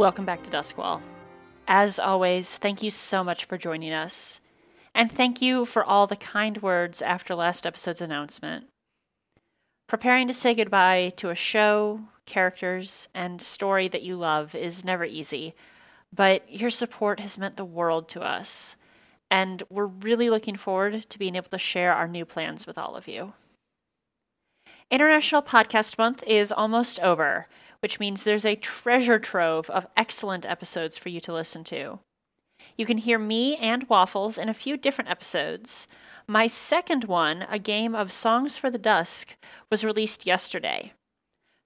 Welcome back to Duskwall. As always, thank you so much for joining us. And thank you for all the kind words after last episode's announcement. Preparing to say goodbye to a show, characters, and story that you love is never easy, but your support has meant the world to us, and we're really looking forward to being able to share our new plans with all of you. International Podcast Month is almost over, which means there's a treasure trove of excellent episodes for you to listen to. You can hear me and Waffles in a few different episodes. My second one, a game of Songs for the Dusk, was released yesterday.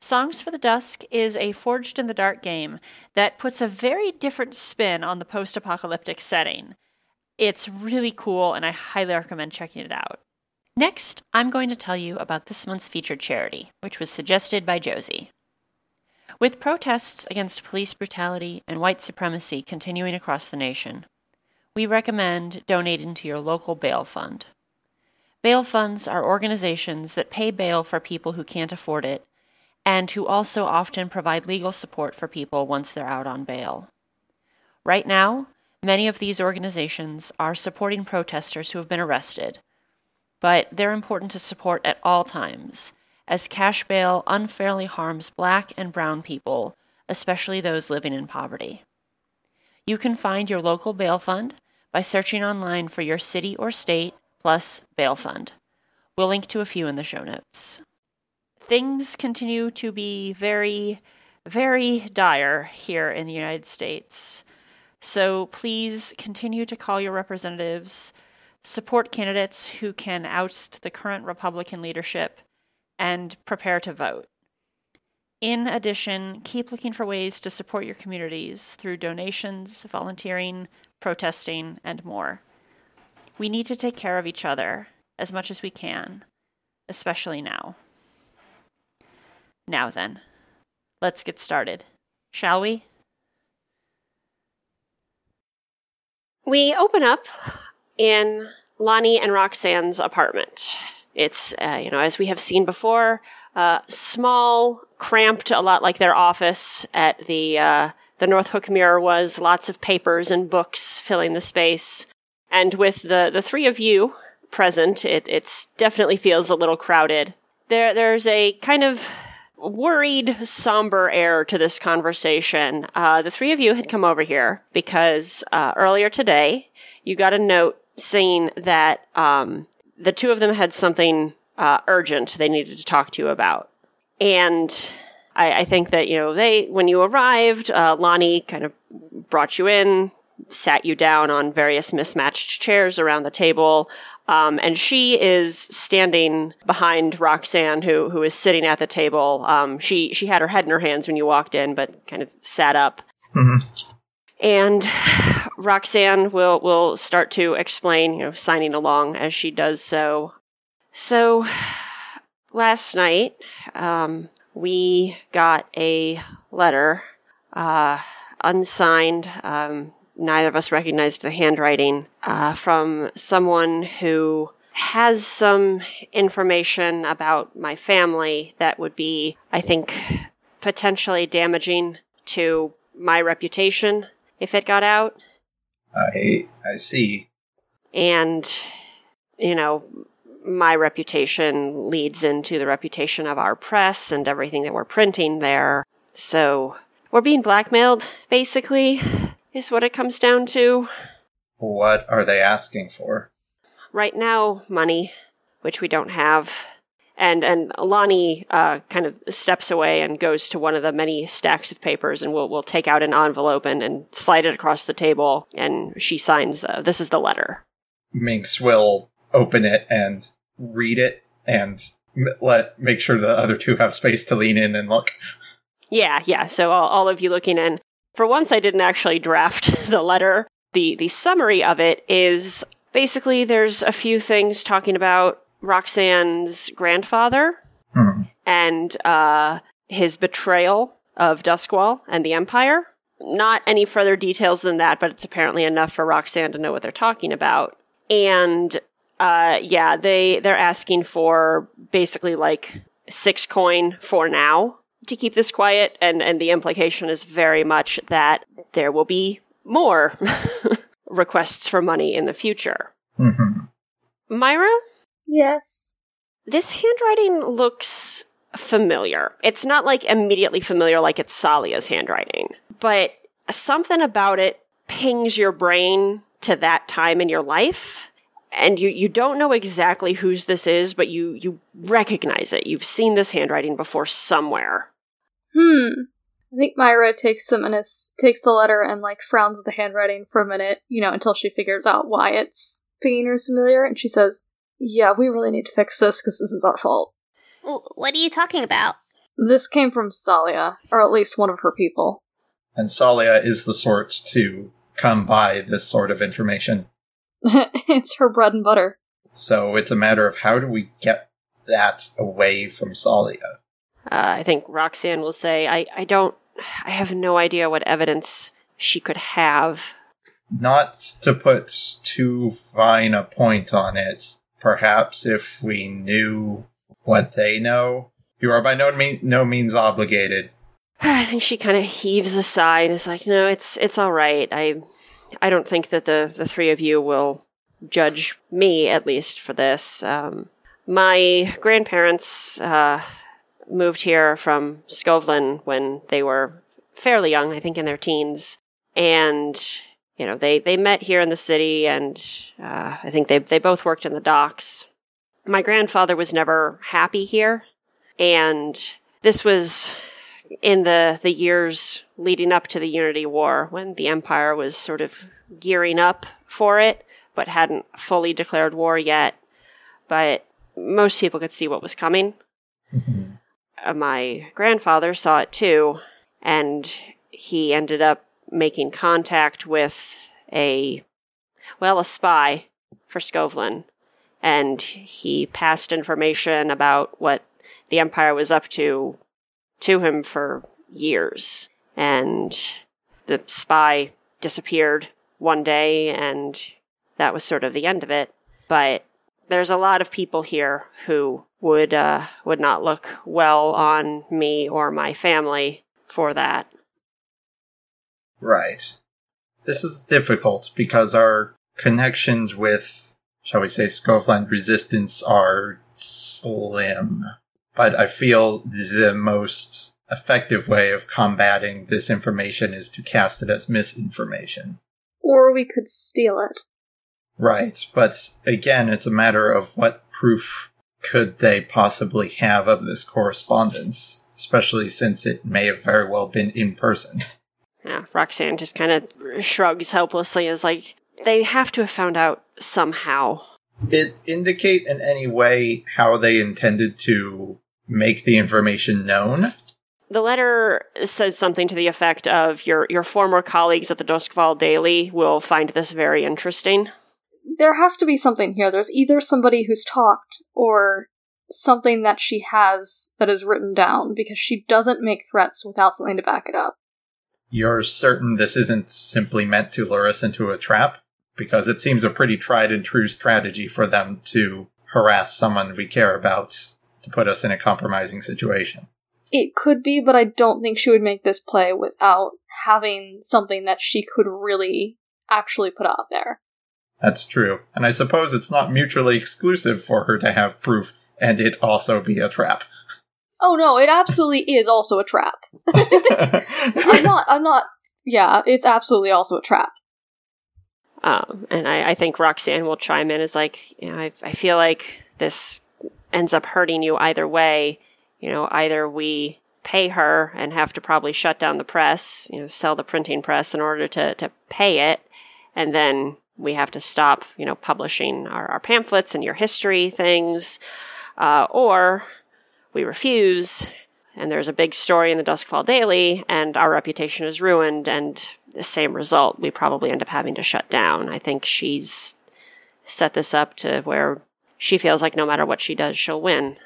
Songs for the Dusk is a Forged in the Dark game that puts a very different spin on the post apocalyptic setting. It's really cool, and I highly recommend checking it out. Next, I'm going to tell you about this month's featured charity, which was suggested by Josie. With protests against police brutality and white supremacy continuing across the nation, we recommend donating to your local bail fund. Bail funds are organizations that pay bail for people who can't afford it and who also often provide legal support for people once they're out on bail. Right now, many of these organizations are supporting protesters who have been arrested, but they're important to support at all times as cash bail unfairly harms black and brown people, especially those living in poverty. You can find your local bail fund by searching online for your city or state plus bail fund. We'll link to a few in the show notes. Things continue to be very, very dire here in the United States. So please continue to call your representatives, support candidates who can oust the current Republican leadership, and prepare to vote. In addition, keep looking for ways to support your communities through donations, volunteering, protesting, and more. We need to take care of each other as much as we can, especially now. Now then, let's get started, shall we? We open up in Lonnie and Roxanne's apartment. It's, uh, you know, as we have seen before, uh, small, cramped, a lot like their office at the, uh, the North Hook Mirror was, lots of papers and books filling the space. And with the, the three of you present, it it's definitely feels a little crowded. There, there's a kind of worried, somber air to this conversation. Uh, the three of you had come over here because uh, earlier today you got a note saying that um, the two of them had something uh, urgent they needed to talk to you about. And I, I think that, you know, they, when you arrived, uh, Lonnie kind of brought you in, sat you down on various mismatched chairs around the table. Um, and she is standing behind Roxanne, who who is sitting at the table. Um, she she had her head in her hands when you walked in, but kind of sat up. Mm-hmm. And Roxanne will will start to explain, you know, signing along as she does so. So last night, um, we got a letter, uh, unsigned. Um, neither of us recognized the handwriting uh, from someone who has some information about my family that would be, I think, potentially damaging to my reputation if it got out. I I see. And you know, my reputation leads into the reputation of our press and everything that we're printing there. So we're being blackmailed, basically, is what it comes down to. What are they asking for? Right now, money, which we don't have and and Lonnie uh, kind of steps away and goes to one of the many stacks of papers and will will take out an envelope and, and slide it across the table and she signs uh, this is the letter. Minx will open it and read it and let make sure the other two have space to lean in and look. Yeah, yeah. So all, all of you looking in. For once, I didn't actually draft the letter. the The summary of it is basically there's a few things talking about Roxanne's grandfather hmm. and uh, his betrayal of Duskwall and the Empire. Not any further details than that, but it's apparently enough for Roxanne to know what they're talking about. And uh, yeah, they they're asking for basically like six coin for now to keep this quiet, and, and the implication is very much that there will be more requests for money in the future. hmm Myra, Yes. this handwriting looks familiar. It's not like immediately familiar like it's Salia's handwriting, but something about it pings your brain to that time in your life. And you, you don't know exactly whose this is, but you, you recognize it. You've seen this handwriting before somewhere. Hmm. I think Myra takes takes the letter and like frowns at the handwriting for a minute, you know, until she figures out why it's pinging her familiar, and she says, "Yeah, we really need to fix this because this is our fault. What are you talking about? This came from Salia, or at least one of her people." And Salia is the sort to come by this sort of information. it's her bread and butter. So it's a matter of how do we get that away from Salia? Uh, I think Roxanne will say, I, I don't, I have no idea what evidence she could have. Not to put too fine a point on it, perhaps if we knew what they know, you are by no, no means obligated. I think she kind of heaves a sigh and is like, "No, it's it's all right. I I don't think that the the three of you will judge me at least for this. Um, my grandparents uh, moved here from Skovlan when they were fairly young, I think in their teens, and you know they they met here in the city, and uh, I think they they both worked in the docks. My grandfather was never happy here, and this was in the the years leading up to the Unity War, when the Empire was sort of gearing up for it, but hadn't fully declared war yet. But most people could see what was coming. Mhm. Uh, my grandfather saw it too, and he ended up making contact with a well, a spy for Skovlan, and he passed information about what the Empire was up to to him for years. And the spy disappeared one day, and that was sort of the end of it. But there's a lot of people here who would uh, would not look well on me or my family for that. Right. This is difficult because our connections with, shall we say, Skovlan resistance are slim. But I feel the most effective way of combating this information is to cast it as misinformation. Or we could steal it. Right. But again, it's a matter of what proof could they possibly have of this correspondence, especially since it may have very well been in person. Yeah, Roxanne just kind of shrugs helplessly as like, they have to have found out somehow. it indicate in any way how they intended to make the information known? The letter says something to the effect of your your former colleagues at the Duskwall Daily will find this very interesting. There has to be something here. There's either somebody who's talked or something that she has that is written down because she doesn't make threats without something to back it up. You're certain this isn't simply meant to lure us into a trap? Because it seems a pretty tried and true strategy for them to harass someone we care about to put us in a compromising situation. It could be, but I don't think she would make this play without having something that she could really actually put out there. That's true. And I suppose it's not mutually exclusive for her to have proof and it also be a trap. Oh no, it absolutely is also a trap. I'm not, I'm not, yeah, it's absolutely also a trap. Um, and I, I think Roxanne will chime in as like, you know, I, I feel like this ends up hurting you either way. You know, either we pay her and have to probably shut down the press, you know, sell the printing press in order to, to pay it, and then we have to stop, you know, publishing our, our pamphlets and your history things, uh, or we refuse, and there's a big story in the Duskwall Daily, and our reputation is ruined, and the same result, we probably end up having to shut down. I think she's set this up to where she feels like no matter what she does, she'll win.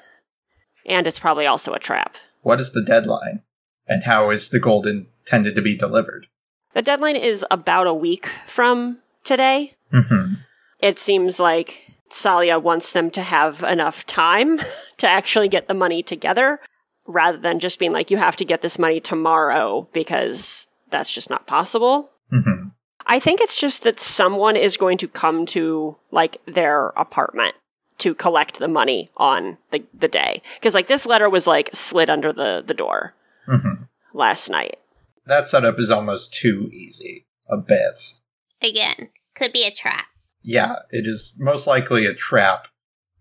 And it's probably also a trap. what is the deadline? And how is the gold intended to be delivered? The deadline is about a week from today. hmm It seems like Salia wants them to have enough time to actually get the money together. rather than just being like, you have to get this money tomorrow because that's just not possible. hmm I think it's just that someone is going to come to like their apartment to collect the money on the, the day. Because like this letter was like slid under the, the door hmm last night. That setup is almost too easy. A bit. Again, could be a trap. Yeah, it is most likely a trap.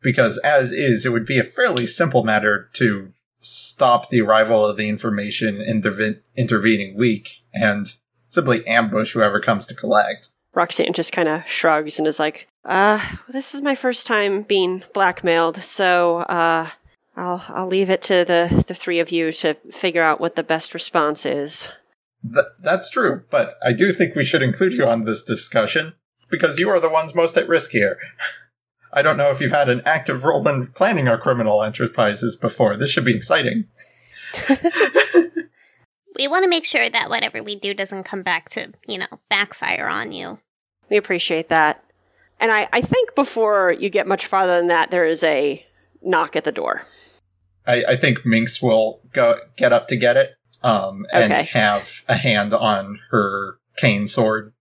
Because as is, it would be a fairly simple matter to stop the arrival of the information in the intervening week and simply ambush whoever comes to collect. Roxanne just kind of shrugs and is like, uh, this is my first time being blackmailed, so, uh, I'll, I'll leave it to the, the three of you to figure out what the best response is. Th- that's true, but I do think we should include you on this discussion because you are the ones most at risk here. I don't know if you've had an active role in planning our criminal enterprises before. This should be exciting. We want to make sure that whatever we do doesn't come back to, you know, backfire on you. We appreciate that. And I, I think before you get much farther than that, there is a knock at the door. I, I think Minx will go get up to get it, um, and Okay. have a hand on her cane sword.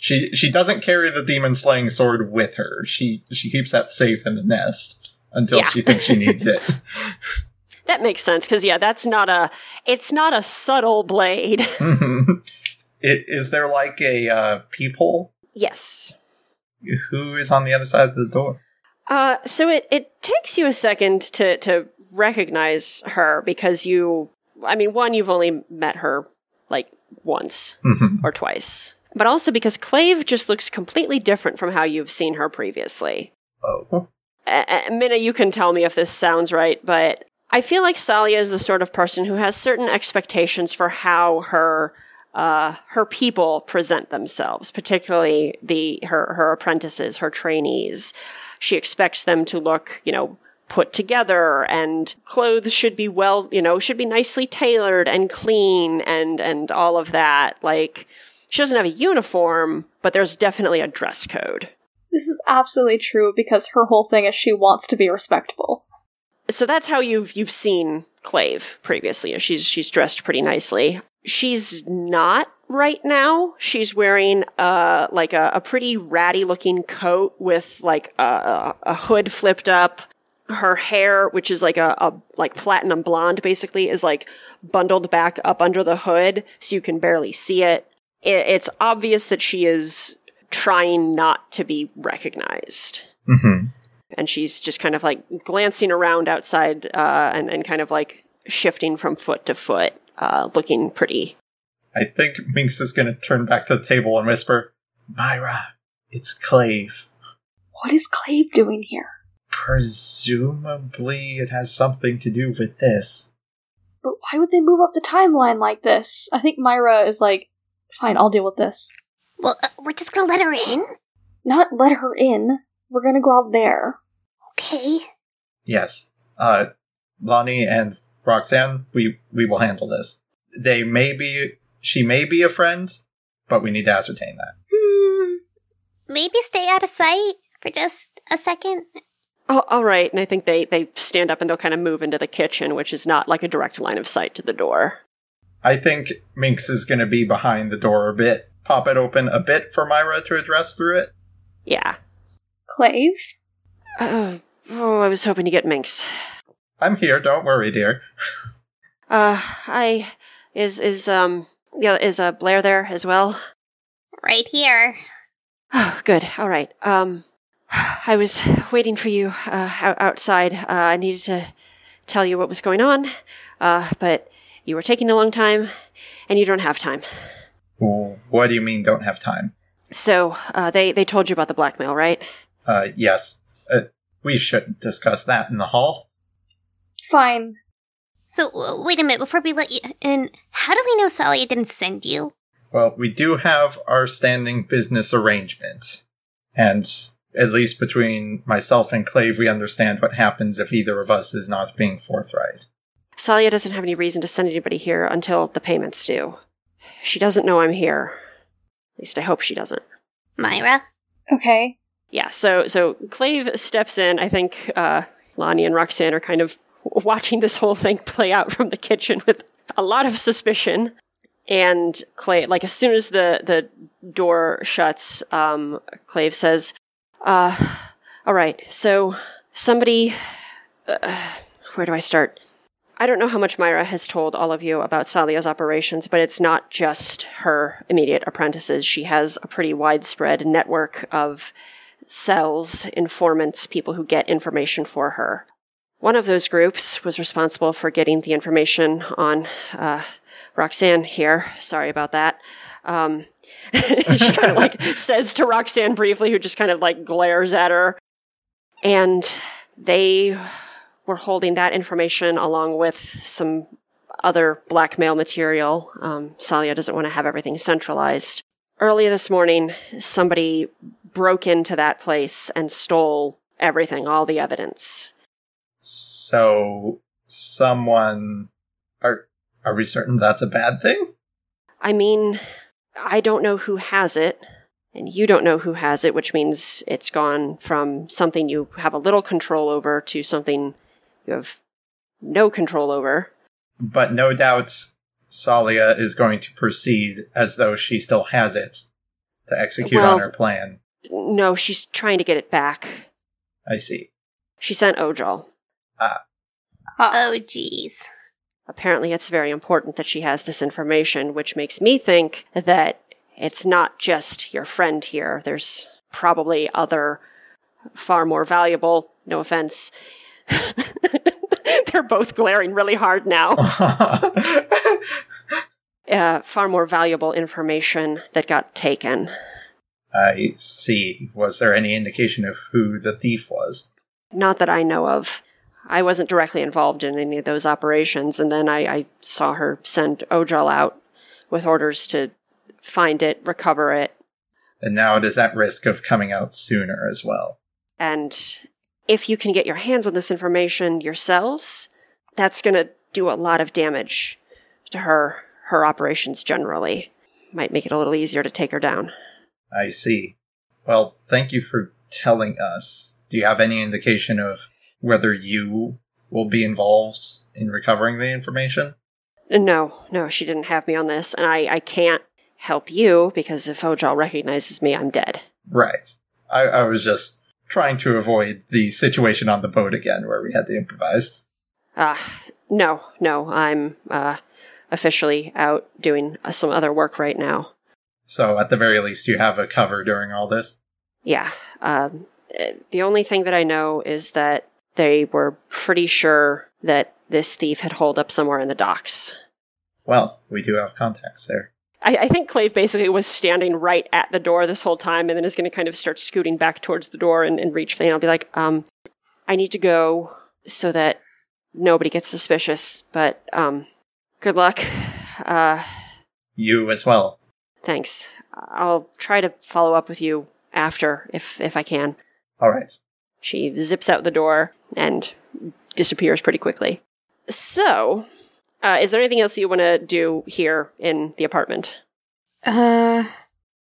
She she doesn't carry the demon slaying sword with her. She she keeps that safe in the nest until Yeah. she thinks she needs it. That makes sense because yeah, that's not a it's not a subtle blade. it, is there like a uh, peephole? yes. Who is on the other side of the door? Uh, so it, it takes you a second to, to recognize her because you, I mean, one, you've only met her like once Mhm. or twice, but also because Clave just looks completely different from how you've seen her previously. oh, Uh, Minna, you can tell me if this sounds right, but I feel like Salia is the sort of person who has certain expectations for how her uh, her people present themselves, particularly the her her apprentices, her trainees. She expects them to look, you know, put together, and clothes should be well, you know, should be nicely tailored and clean, and and all of that. Like she doesn't have a uniform, but there's definitely a dress code. This is absolutely true because her whole thing is she wants to be respectable. so that's how you've you've seen Clave previously. She's she's dressed pretty nicely. She's not right now. She's wearing uh like a, a pretty ratty looking coat with like a, a, a hood flipped up. Her hair, which is like a, a like platinum blonde, basically is like bundled back up under the hood, so you can barely see it. It it's obvious that she is trying not to be recognized hmm and she's just kind of like glancing around outside uh, and, and kind of like shifting from foot to foot, uh, looking pretty. I think Minx is going to turn back to the table and whisper, "Myra, it's Clave. What is Clave doing here? Presumably, it has something to do with this." But why would they move up the timeline like this? I think Myra is like, fine, I'll deal with this. Well, uh, we're just gonna let her in? Not let her in. We're gonna go out there. Okay. Yes. Uh, Lonnie and Roxanne, we, we will handle this. They may be, she may be a friend, but we need to ascertain that. Hmm. Maybe stay out of sight for just a second. Oh, all right. And I think they, they stand up and they'll kind of move into the kitchen, which is not like a direct line of sight to the door. I think Minx is going to be behind the door a bit, pop it open a bit for Myra to address through it. Yeah. Clave? Uh, oh, I was hoping to get Minx. I'm here, don't worry, dear. Uh, I is is um yeah is uh Blair there as well? Right here. Oh, good. All right. Um, I was waiting for you uh, outside. Uh, I needed to tell you what was going on, uh, but you were taking a long time, and you don't have time. What do you mean, don't have time? So uh, they they told you about the blackmail, right? Uh, yes. Uh, we shouldn't discuss that in the hall. Fine. So, uh, wait a minute, before we let you in, how do we know Salia didn't send you? Well, we do have our standing business arrangement. And at least between myself and Clave, we understand what happens if either of us is not being forthright. Salia doesn't have any reason to send anybody here until the payments due. She doesn't know I'm here. At least I hope she doesn't. Myra? Okay. Yeah, so so Clave steps in. I think uh, Lonnie and Roxanne are kind of watching this whole thing play out from the kitchen with a lot of suspicion. And Clay, like as soon as the the door shuts, um, Clave says, uh, "All right, so somebody, uh, where do I start? I don't know how much Myra has told all of you about Salia's operations, but it's not just her immediate apprentices. She has a pretty widespread network of cells, informants, people who get information for her. One of those groups was responsible for getting the information on uh, Roxanne here. Sorry about that. Um, she kind of like says to Roxanne briefly, who just kind of like glares at her. And they were holding that information along with some other blackmail material. Um, Salia doesn't want to have everything centralized. Early this morning, somebody broke into that place and stole everything, all the evidence. So someone are are we certain that's a bad thing? I mean, I don't know who has it, and you don't know who has it, which means it's gone from something you have a little control over to something you have no control over. But no doubts, Salia is going to proceed as though she still has it to execute Well- on her plan. No, she's trying to get it back. I see. She sent Ojal. Ah. Oh, jeez. Apparently, it's very important that she has this information, which makes me think that it's not just your friend here. There's probably other, far more valuable, no offense. They're both glaring really hard now. Uh, far more valuable information that got taken. I see. Was there any indication of who the thief was? Not that I know of. I wasn't directly involved in any of those operations, and then I, I saw her send Ojal out with orders to find it, recover it, And now it is at risk of coming out sooner as well. and if you can get your hands on this information yourselves, that's going to do a lot of damage to her her operations generally. Might make it a little easier to take her down. I see. Well, thank you for telling us. Do you have any indication of whether you will be involved in recovering the information? No, no, she didn't have me on this, and I, I can't help you because if Ojal recognizes me, I'm dead. Right. I, I was just trying to avoid the situation on the boat again where we had to improvise. Uh, no, no, I'm uh, officially out doing uh, some other work right now. So at the very least, you have a cover during all this. Yeah. Um, the only thing that I know is that they were pretty sure that this thief had holed up somewhere in the docks. Well, we do have contacts there. I, I think Clave basically was standing right at the door this whole time and then is going to kind of start scooting back towards the door and, and reach for the I'll be like, um, I need to go so that nobody gets suspicious, but, um, good luck. Uh, You as well. thanks. I'll try to follow up with you after if, if I can. All right. She zips out the door and disappears pretty quickly. So, uh, is there anything else you want to do here in the apartment? Uh,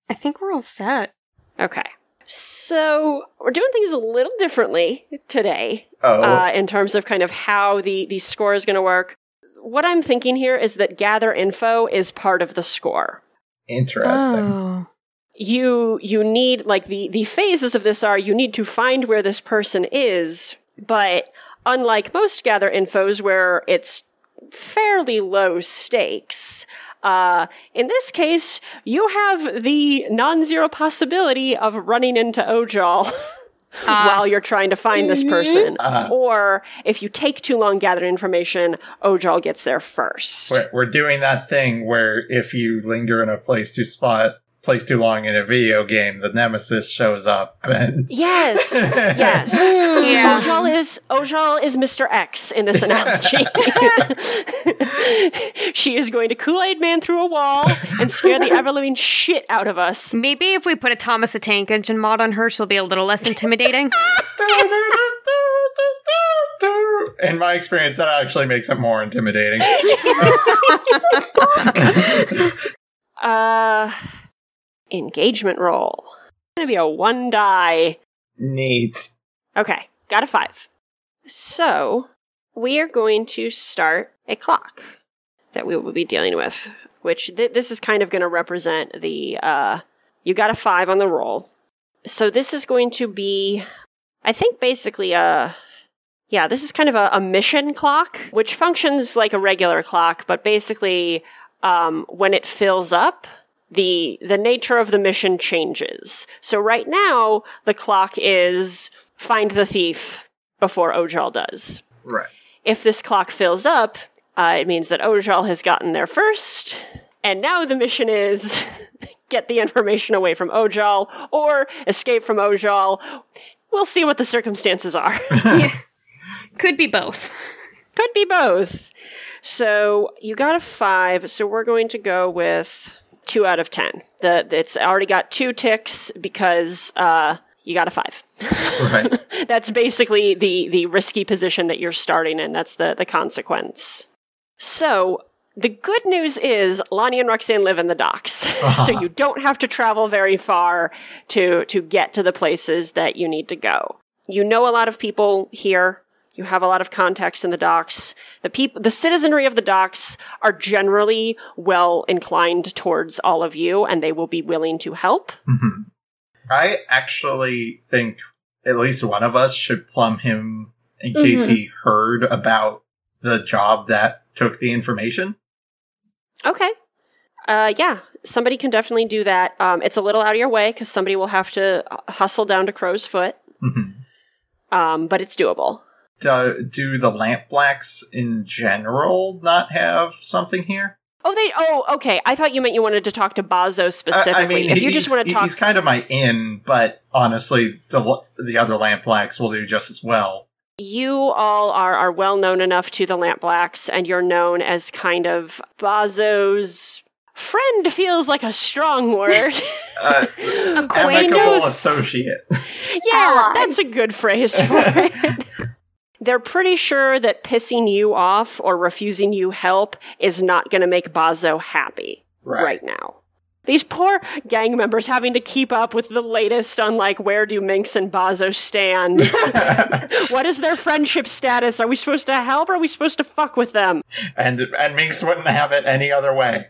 I think we're all set. Okay. So, we're doing things a little differently today Oh, uh, in terms of kind of how the, the score is going to work. What I'm thinking here is that gather info is part of the score. interesting. Oh. you you need like the the phases of this are you need to find where this person is but unlike most gather infos where it's fairly low stakes uh, in this case, you have the non-zero possibility of running into Ojal while you're trying to find this person. Uh-huh. Or if you take too long gathering information, Ojal gets there first. We're, we're doing that thing where if you linger in a place too spot, place too long in a video game, the nemesis shows up and Yes, yes. Yeah. Ojal is Ojal is Mr. X in this analogy. she is going to Kool Aid Man through a wall and scare the ever living shit out of us. Maybe if we put a Thomas the Tank Engine mod on her, she'll be a little less intimidating. in my experience, that actually makes it more intimidating. Uh, engagement roll. Gonna be a one die. Neat. Okay, got a five. So, we are going to start a clock that we will be dealing with, which th- this is kind of going to represent the. Uh, you got a five on the roll. So this is going to be, I think, basically a. Yeah, this is kind of a, a mission clock, which functions like a regular clock, but basically, um, when it fills up, the the nature of the mission changes. So right now, the clock is find the thief before Ojal does. Right. If this clock fills up, uh, it means that Ojal has gotten there first, and now the mission is get the information away from Ojal or escape from Ojal. We'll see what the circumstances are. yeah. Could be both. Could be both. So you got a five, so we're going to go with two out of ten. The it's already got two ticks because uh, you got a five. Right. That's basically the the risky position that you're starting in. That's the the consequence. So the good news is Lonnie and Roxanne live in the docks, so you don't have to travel very far to to get to the places that you need to go. You know a lot of people here. You have a lot of contacts in the docks. The people, the citizenry of the docks are generally well inclined towards all of you, and they will be willing to help. Mhm. I actually think at least one of us should plumb him in case Mhm. he heard about the job that took the information. Okay. Uh, yeah, somebody can definitely do that. Um, it's a little out of your way because somebody will have to uh, hustle down to Crow's Foot, Mhm. um, but it's doable. Do, do the lamp blacks in general not have something here? Oh, they. Oh, okay. I thought you meant you wanted to talk to Bazso I- specifically. I mean, if you just want to talk, he's kind of my in, but honestly, the the other lamp blacks will do just as well. you all are are well known enough to the Lamp Blacks, and you're known as kind of Bazso's friend. Feels like a strong word. Uh, Acquaintance? amicable associate. Yeah, Ally. that's a good phrase for it. They're pretty sure that pissing you off or refusing you help is not going to make Bazso happy right. now. These poor gang members having to keep up with the latest on like where do Minx and Bazso stand? what is their friendship status? Are we supposed to help or are we supposed to fuck with them? and and Minx wouldn't have it any other way.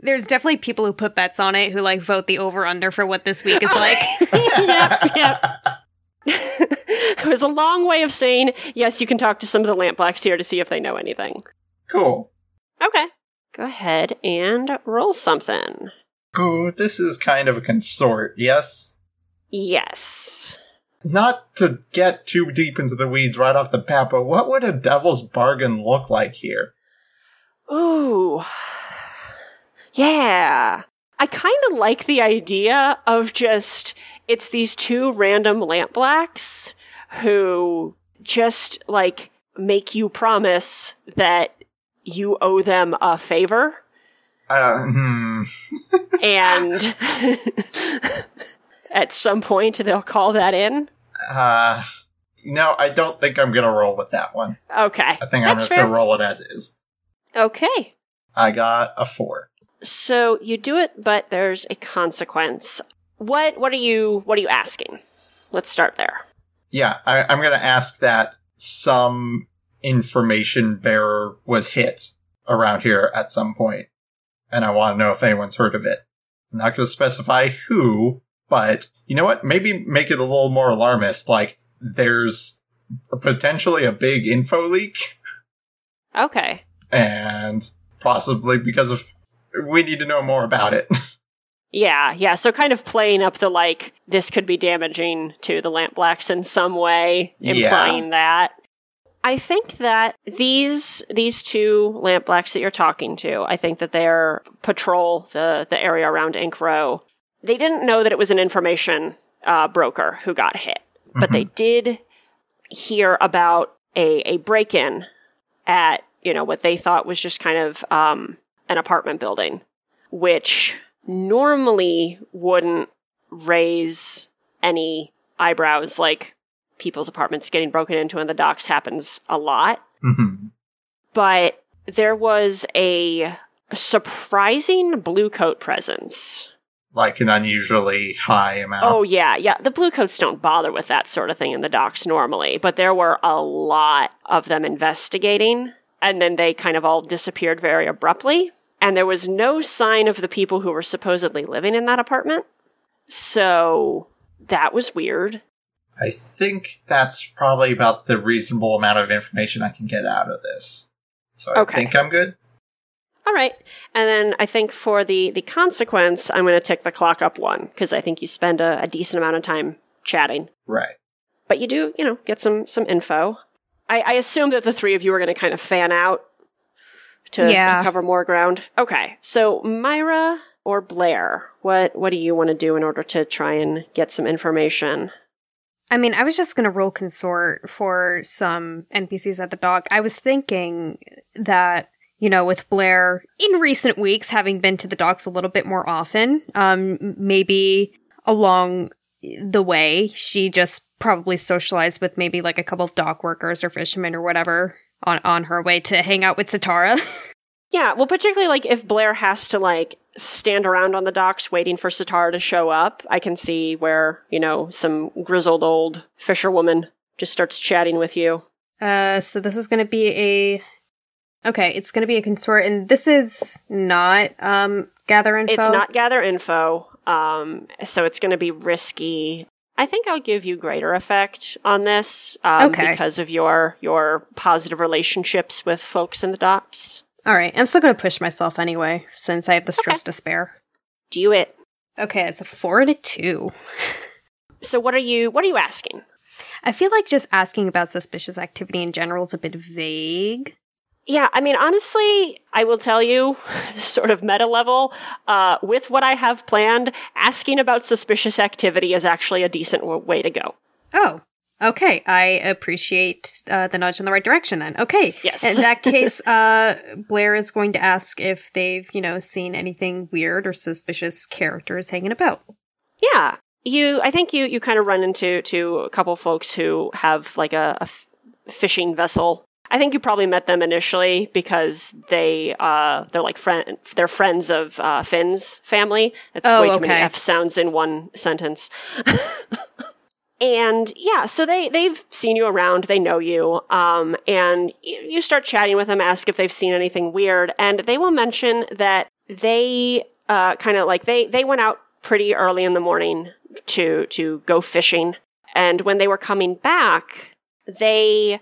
There's definitely people who put bets on it who like vote the over under for what this week is like. yep, yep. It was a long way of saying, yes, you can talk to some of the lamp blacks here to see if they know anything. Cool. Okay. Go ahead and roll something. Ooh, this is kind of a consort, yes? Yes. Not to get too deep into the weeds right off the bat, but what would a devil's bargain look like here? Ooh. Yeah. I kind of like the idea of just, it's these two random lamp blacks who just like make you promise that you owe them a favor. Uh, hmm. and at some point they'll call that in. Uh, no, I don't think I'm gonna roll with that one. Okay, I think I'm that's just gonna roll it as is. Okay, I got a four. so you do it, but there's a consequence. What What are you What are you asking? Let's start there. Yeah, I, I'm gonna ask that some information bearer was hit around here at some point, and I want to know if anyone's heard of it. I'm not gonna specify who, but you know what? Maybe make it a little more alarmist. Like there's potentially a big info leak, Okay. and possibly because of we need to know more about it. Yeah, yeah. So kind of playing up the like this could be damaging to the lamp blacks in some way, Yeah. implying that. I think that these these two lamp blacks that you're talking to, I think that they're patrol the the area around Ink Row. They didn't know that it was an information uh, broker who got hit, but they did hear about a a break in at you know what they thought was just kind of um, an apartment building, which normally wouldn't raise any eyebrows like people's apartments getting broken into in the docks happens a lot Mhm. but there was a surprising blue coat presence like an unusually high amount. Oh yeah, yeah. The bluecoats don't bother with that sort of thing in the docks normally, but there were a lot of them investigating, and then they kind of all disappeared very abruptly. And there was no sign of the people who were supposedly living in that apartment. So that was weird. I think that's probably about the reasonable amount of information I can get out of this. So I Okay. think I'm good. All right. And then I think for the the consequence, I'm going to tick the clock up one because I think you spend a, a decent amount of time chatting. Right. but you do, you know, get some some info. I, I assume that the three of you are going to kind of fan out to, to cover more ground. Okay, so Myra or Blair, what what do you want to do in order to try and get some information? I mean, I was just going to roll consort for some NPCs at the dock. I was thinking that, you know, with Blair in recent weeks having been to the docks a little bit more often, um, maybe along the way, she just probably socialized with maybe like a couple of dock workers or fishermen or whatever on, on her way to hang out with Satara. Yeah, well, particularly like if Blair has to like stand around on the docks waiting for Sitar to show up, I can see where you know some grizzled old fisherwoman just starts chatting with you. Uh, so this is going to be a. Okay, it's going to be a consort, and this is not um gather info. It's not gather info, um, so it's going to be risky. I think I'll give you greater effect on this um, Okay. because of your your positive relationships with folks in the docks. All right, I'm still going to push myself anyway, since I have the stress to spare. Do it. Okay, it's a four and a two. So what are you what are you asking? I feel like just asking about suspicious activity in general is a bit vague. Yeah, I mean, honestly, I will tell you, sort of meta level, uh, with what I have planned, asking about suspicious activity is actually a decent w- way to go. Oh, okay. I appreciate uh, the nudge in the right direction then. Okay. Yes. In that case, uh, Blair is going to ask if they've, you know, seen anything weird or suspicious characters hanging about. Yeah, you. I think you you kind of run into to a couple folks who have like a, a f- fishing vessel. I think you probably met them initially because they uh they're like friend they're friends of uh, Finn's family. That's Oh, way too many. F sounds in one sentence. and yeah, so they they've seen you around, they know you, um, and you, you start chatting with them, ask if they've seen anything weird, and they will mention that they uh, kind of like they they went out pretty early in the morning to to go fishing, and when they were coming back, they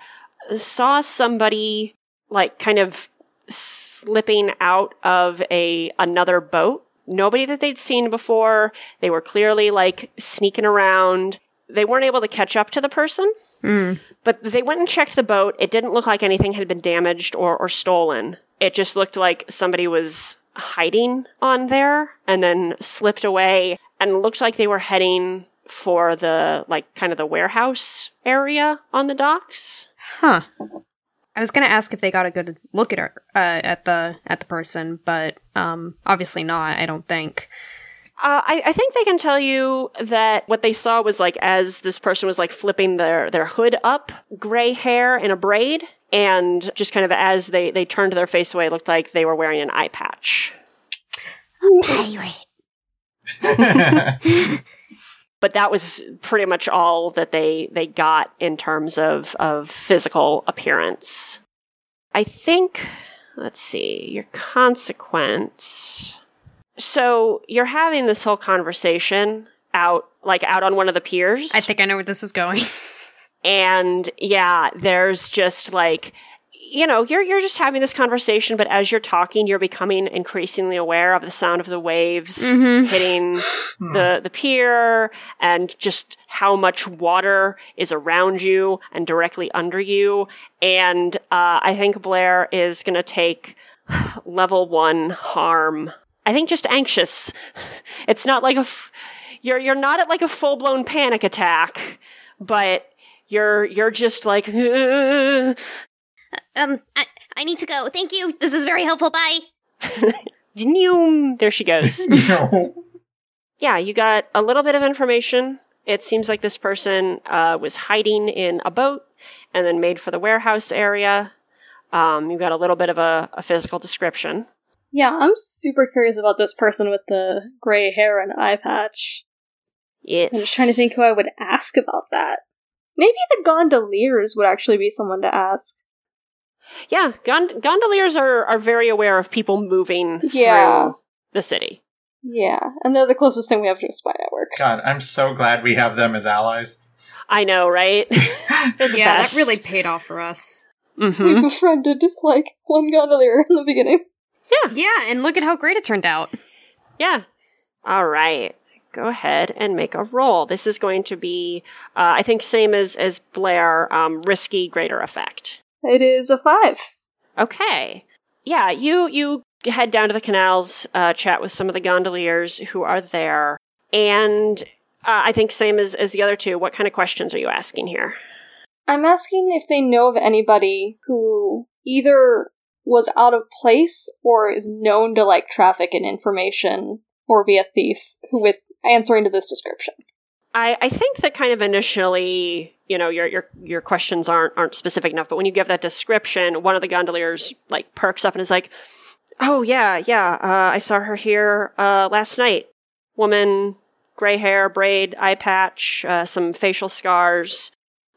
saw somebody like kind of slipping out of a another boat. Nobody that they'd seen before. They were clearly like sneaking around. They weren't able to catch up to the person, hmm. but they went and checked the boat. It didn't look like anything had been damaged or, or stolen. It just looked like somebody was hiding on there and then slipped away and looked like they were heading for the like kind of the warehouse area on the docks. Huh. I was gonna ask if they got a good look at her uh, at the at the person, but um, obviously not. I don't think. Uh, I, I think they can tell you that what they saw was like as this person was like flipping their, their hood up, gray hair in a braid, and just kind of as they, they turned their face away, it looked like they were wearing an eye patch. Pirate. But that was pretty much all that they, they got in terms of, of physical appearance. I think, let's see, your consequence. So you're having this whole conversation out, like out on one of the piers. I think I know where this is going. and yeah there's just like you know you're you're just having this conversation but as you're talking you're becoming increasingly aware of the sound of the waves hitting the the pier and just how much water is around you and directly under you. And uh, i think blair is going to take level 1 harm. I think just anxious. It's not like a f- you're you're not at like a full-blown panic attack but you're you're just like Um, I, I need to go. Thank you. This is very helpful. Bye. Noom. there she goes no. yeah you got a little bit of information it seems like this person uh, was hiding in a boat and then made for the warehouse area um, you got a little bit of a, a physical description Yeah, I'm super curious about this person with the gray hair and eye patch. Yes. I'm just trying to think who I would ask about that. Maybe the gondoliers would actually be someone to ask. Yeah, gond- gondoliers are, are very aware of people moving Yeah. through the city. Yeah, and they're the closest thing we have to a spy network. God, I'm so glad we have them as allies. I know, right? The Yeah, best. that really paid off for us. hmm We befriended like one gondolier in the beginning. Yeah, yeah, and look at how great it turned out. Yeah. All right. Go ahead and make a roll. This is going to be, uh, I think, same as as Blair. Um, risky, greater effect. It is a five. Okay. Yeah, you you head down to the canals, uh, chat with some of the gondoliers who are there, and uh, I think same as as the other two. What kind of questions are you asking here? I'm asking if they know of anybody who either was out of place or is known to like traffic in information or be a thief who with answering to this description. I, I think that kind of initially, you know, your your your questions aren't aren't specific enough. But when you give that description, one of the gondoliers like perks up and is like, "Oh yeah, yeah, uh, I saw her here uh, last night. Woman, gray hair, braid, eye patch, uh, some facial scars.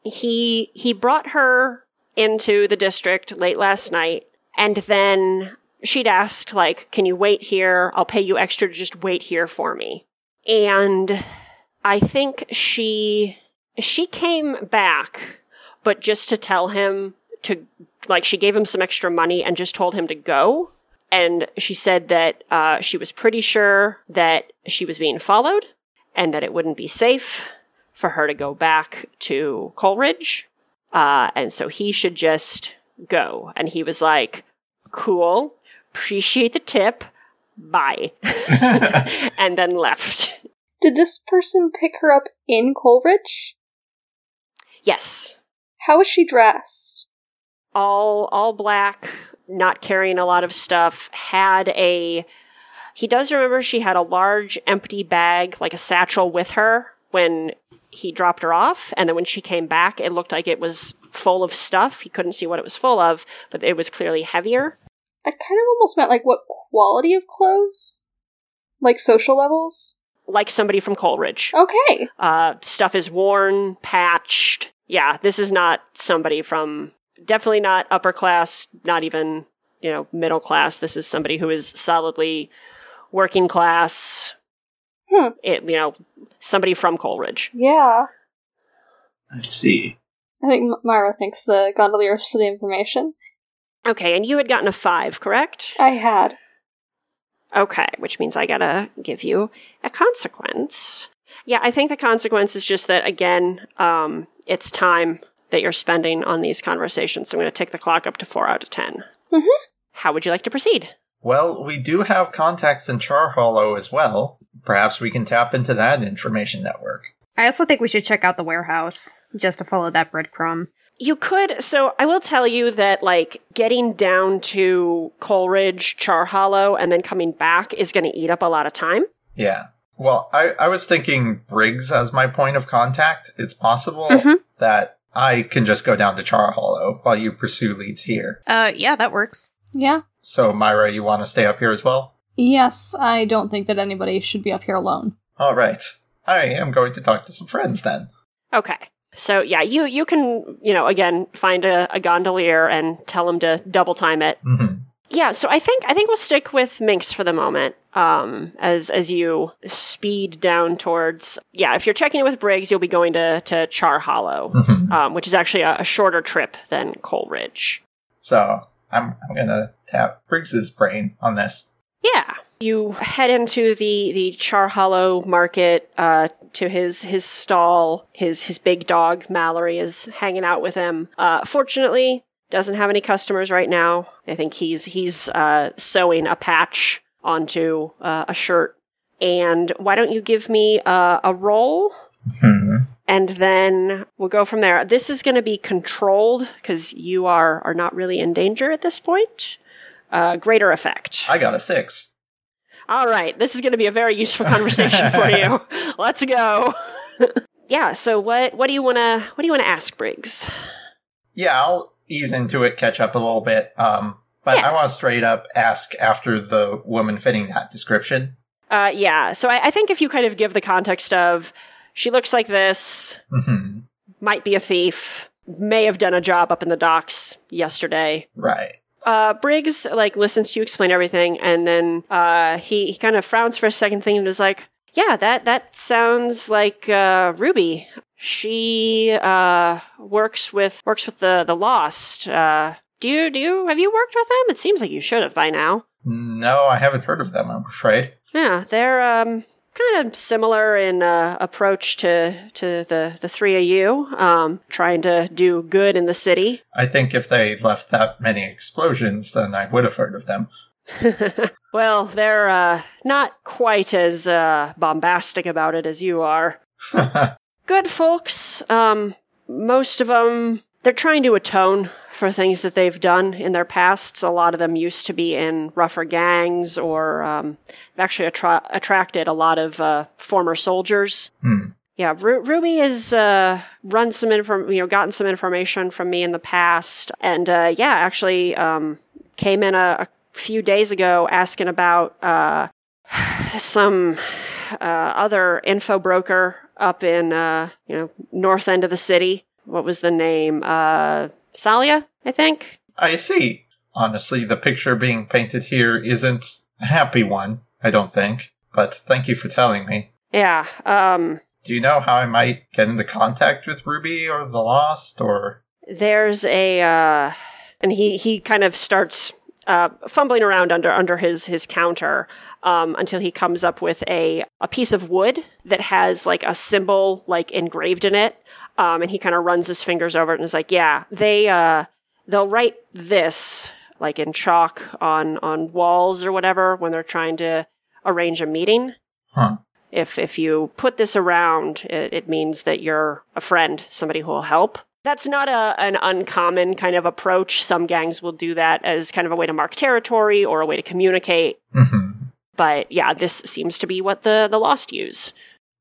He he brought her into the district late last night, and then she'd asked like, "Can you wait here? I'll pay you extra to just wait here for me." And I think she she came back, but just to tell him to like she gave him some extra money and just told him to go. And she said that uh, she was pretty sure that she was being followed and that it wouldn't be safe for her to go back to Coalridge. Uh, and so he should just go. And he was like, cool, appreciate the tip, bye. and then left. Did this person pick her up in Coalridge? Yes. How is she dressed? all all black, not carrying a lot of stuff, had a he does remember she had a large empty bag, like a satchel with her when he dropped her off, and then when she came back, it looked like it was full of stuff. He couldn't see what it was full of, but it was clearly heavier. I kind of almost meant like what quality of clothes? Like social levels? Like somebody from Coalridge. Okay. Uh, stuff is worn, patched. Yeah, this is not somebody from definitely not upper class, not even, you know, middle class. This is somebody who is solidly working class. Hmm. It, you know, somebody from Coalridge. Yeah. I see. I think Myra thanks the gondoliers for the information. Okay, and you had gotten a five, correct? I had. Okay, which means I gotta give you a consequence. Yeah, I think the consequence is just that, again, um, it's time that you're spending on these conversations. So I'm gonna tick the clock up to four out of 10 Mhm. How would you like to proceed? Well, we do have contacts in Char Hollow as well. Perhaps we can tap into that information network. I also think we should check out the warehouse just to follow that breadcrumb. You could. So I will tell you that, like, getting down to Coalridge, Char Hollow, and then coming back is going to eat up a lot of time. Yeah. Well, I, I was thinking Briggs as my point of contact. It's possible Mhm. that I can just go down to Char Hollow while you pursue leads here. Uh, yeah, that works. Yeah. So, Myra, you want to stay up here as well? Yes, I don't think that anybody should be up here alone. All right. I am going to talk to some friends then. Okay. So yeah, you you can you know again find a, a gondolier and tell him to double time it. hmm Yeah. So I think I think we'll stick with Minx for the moment. Um, as as you speed down towards yeah, if you're checking in with Briggs, you'll be going to to Char Hollow, hmm um, which is actually a, a shorter trip than Coalridge. So, I'm, I'm going to tap Briggs's brain on this. Yeah. You head into the the Char Hollow market uh, to his his stall. His his big dog Mallory is hanging out with him. Uh, fortunately, doesn't have any customers right now. I think he's he's uh, sewing a patch onto uh, a shirt. And why don't you give me uh, a roll? Hmm. and then we'll go from there. This is going to be controlled because you are are not really in danger at this point. Uh, greater effect. I got a six. All right, this is going to be a very useful conversation for you. Let's go. yeah. So what what do you want to what do you want to ask Briggs? Yeah, I'll ease into it, catch up a little bit. Um, But Yeah. I want to straight up ask after the woman fitting that description. Uh, yeah. So I, I think if you kind of give the context of she looks like this, hmm might be a thief, may have done a job up in the docks yesterday. Right. Uh, Briggs like listens to you explain everything, and then uh, he he kind of frowns for a second, thing, and is like, "Yeah, that that sounds like uh, Ruby. She uh, works with works with the the Lost. Uh, do you do you have you worked with them? It seems like you should have by now. No, I haven't heard of them, I'm afraid. Yeah, they're um kind of similar in uh, approach to to the the three of you, um, trying to do good in the city. I think if they left that many explosions, then I would have heard of them. well, they're uh, not quite as uh, bombastic about it as you are. Good folks. Um, most of them, they're trying to atone for things that they've done in their pasts. A lot of them used to be in rougher gangs or um, actually attra- attracted a lot of uh, former soldiers. Hmm. Yeah, Ru- Ruby has uh, run some inform, you know, gotten some information from me in the past, and uh, yeah, actually um, came in a, a few days ago asking about uh, some uh, other info broker up in uh, you know north end of the city. What was the name? Uh, Salia, I think. I see. Honestly, the picture being painted here isn't a happy one, I don't think. But thank you for telling me. Yeah. Um, Do you know how I might get into contact with Ruby or the Lost or there's a uh, and he he kind of starts uh, fumbling around under under his his counter um, until he comes up with a a piece of wood that has like a symbol like engraved in it um, and he kind of runs his fingers over it and is like yeah they uh, they'll write this like in chalk on on walls or whatever when they're trying to arrange a meeting Huh. if if you put this around, it, it means that you're a friend, somebody who will help. That's not a an uncommon kind of approach. Some gangs will do that as kind of a way to mark territory or a way to communicate. Mhm. But yeah, this seems to be what the the Lost use.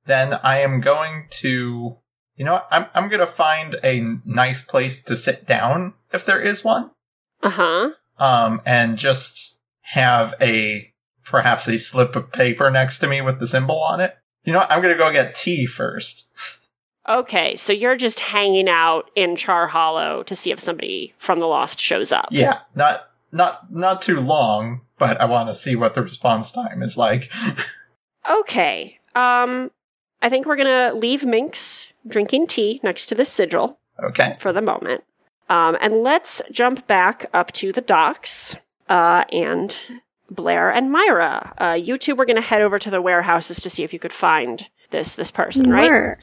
then I am going to you know what? I'm I'm gonna find a nice place to sit down if there is one. Uh huh. Um and just have a perhaps a slip of paper next to me with the symbol on it. You know what? I'm gonna go get tea first. Okay, so you're just hanging out in Char Hollow to see if somebody from the Lost shows up. yeah, not not not too long, but I want to see what the response time is like. Okay. Um, I think we're gonna leave Minx drinking tea next to the sigil. okay. for the moment. Um, and let's jump back up to the docks. Uh, and Blair and Myra, uh, you two were going to head over to the warehouses to see if you could find this this person, right? Were.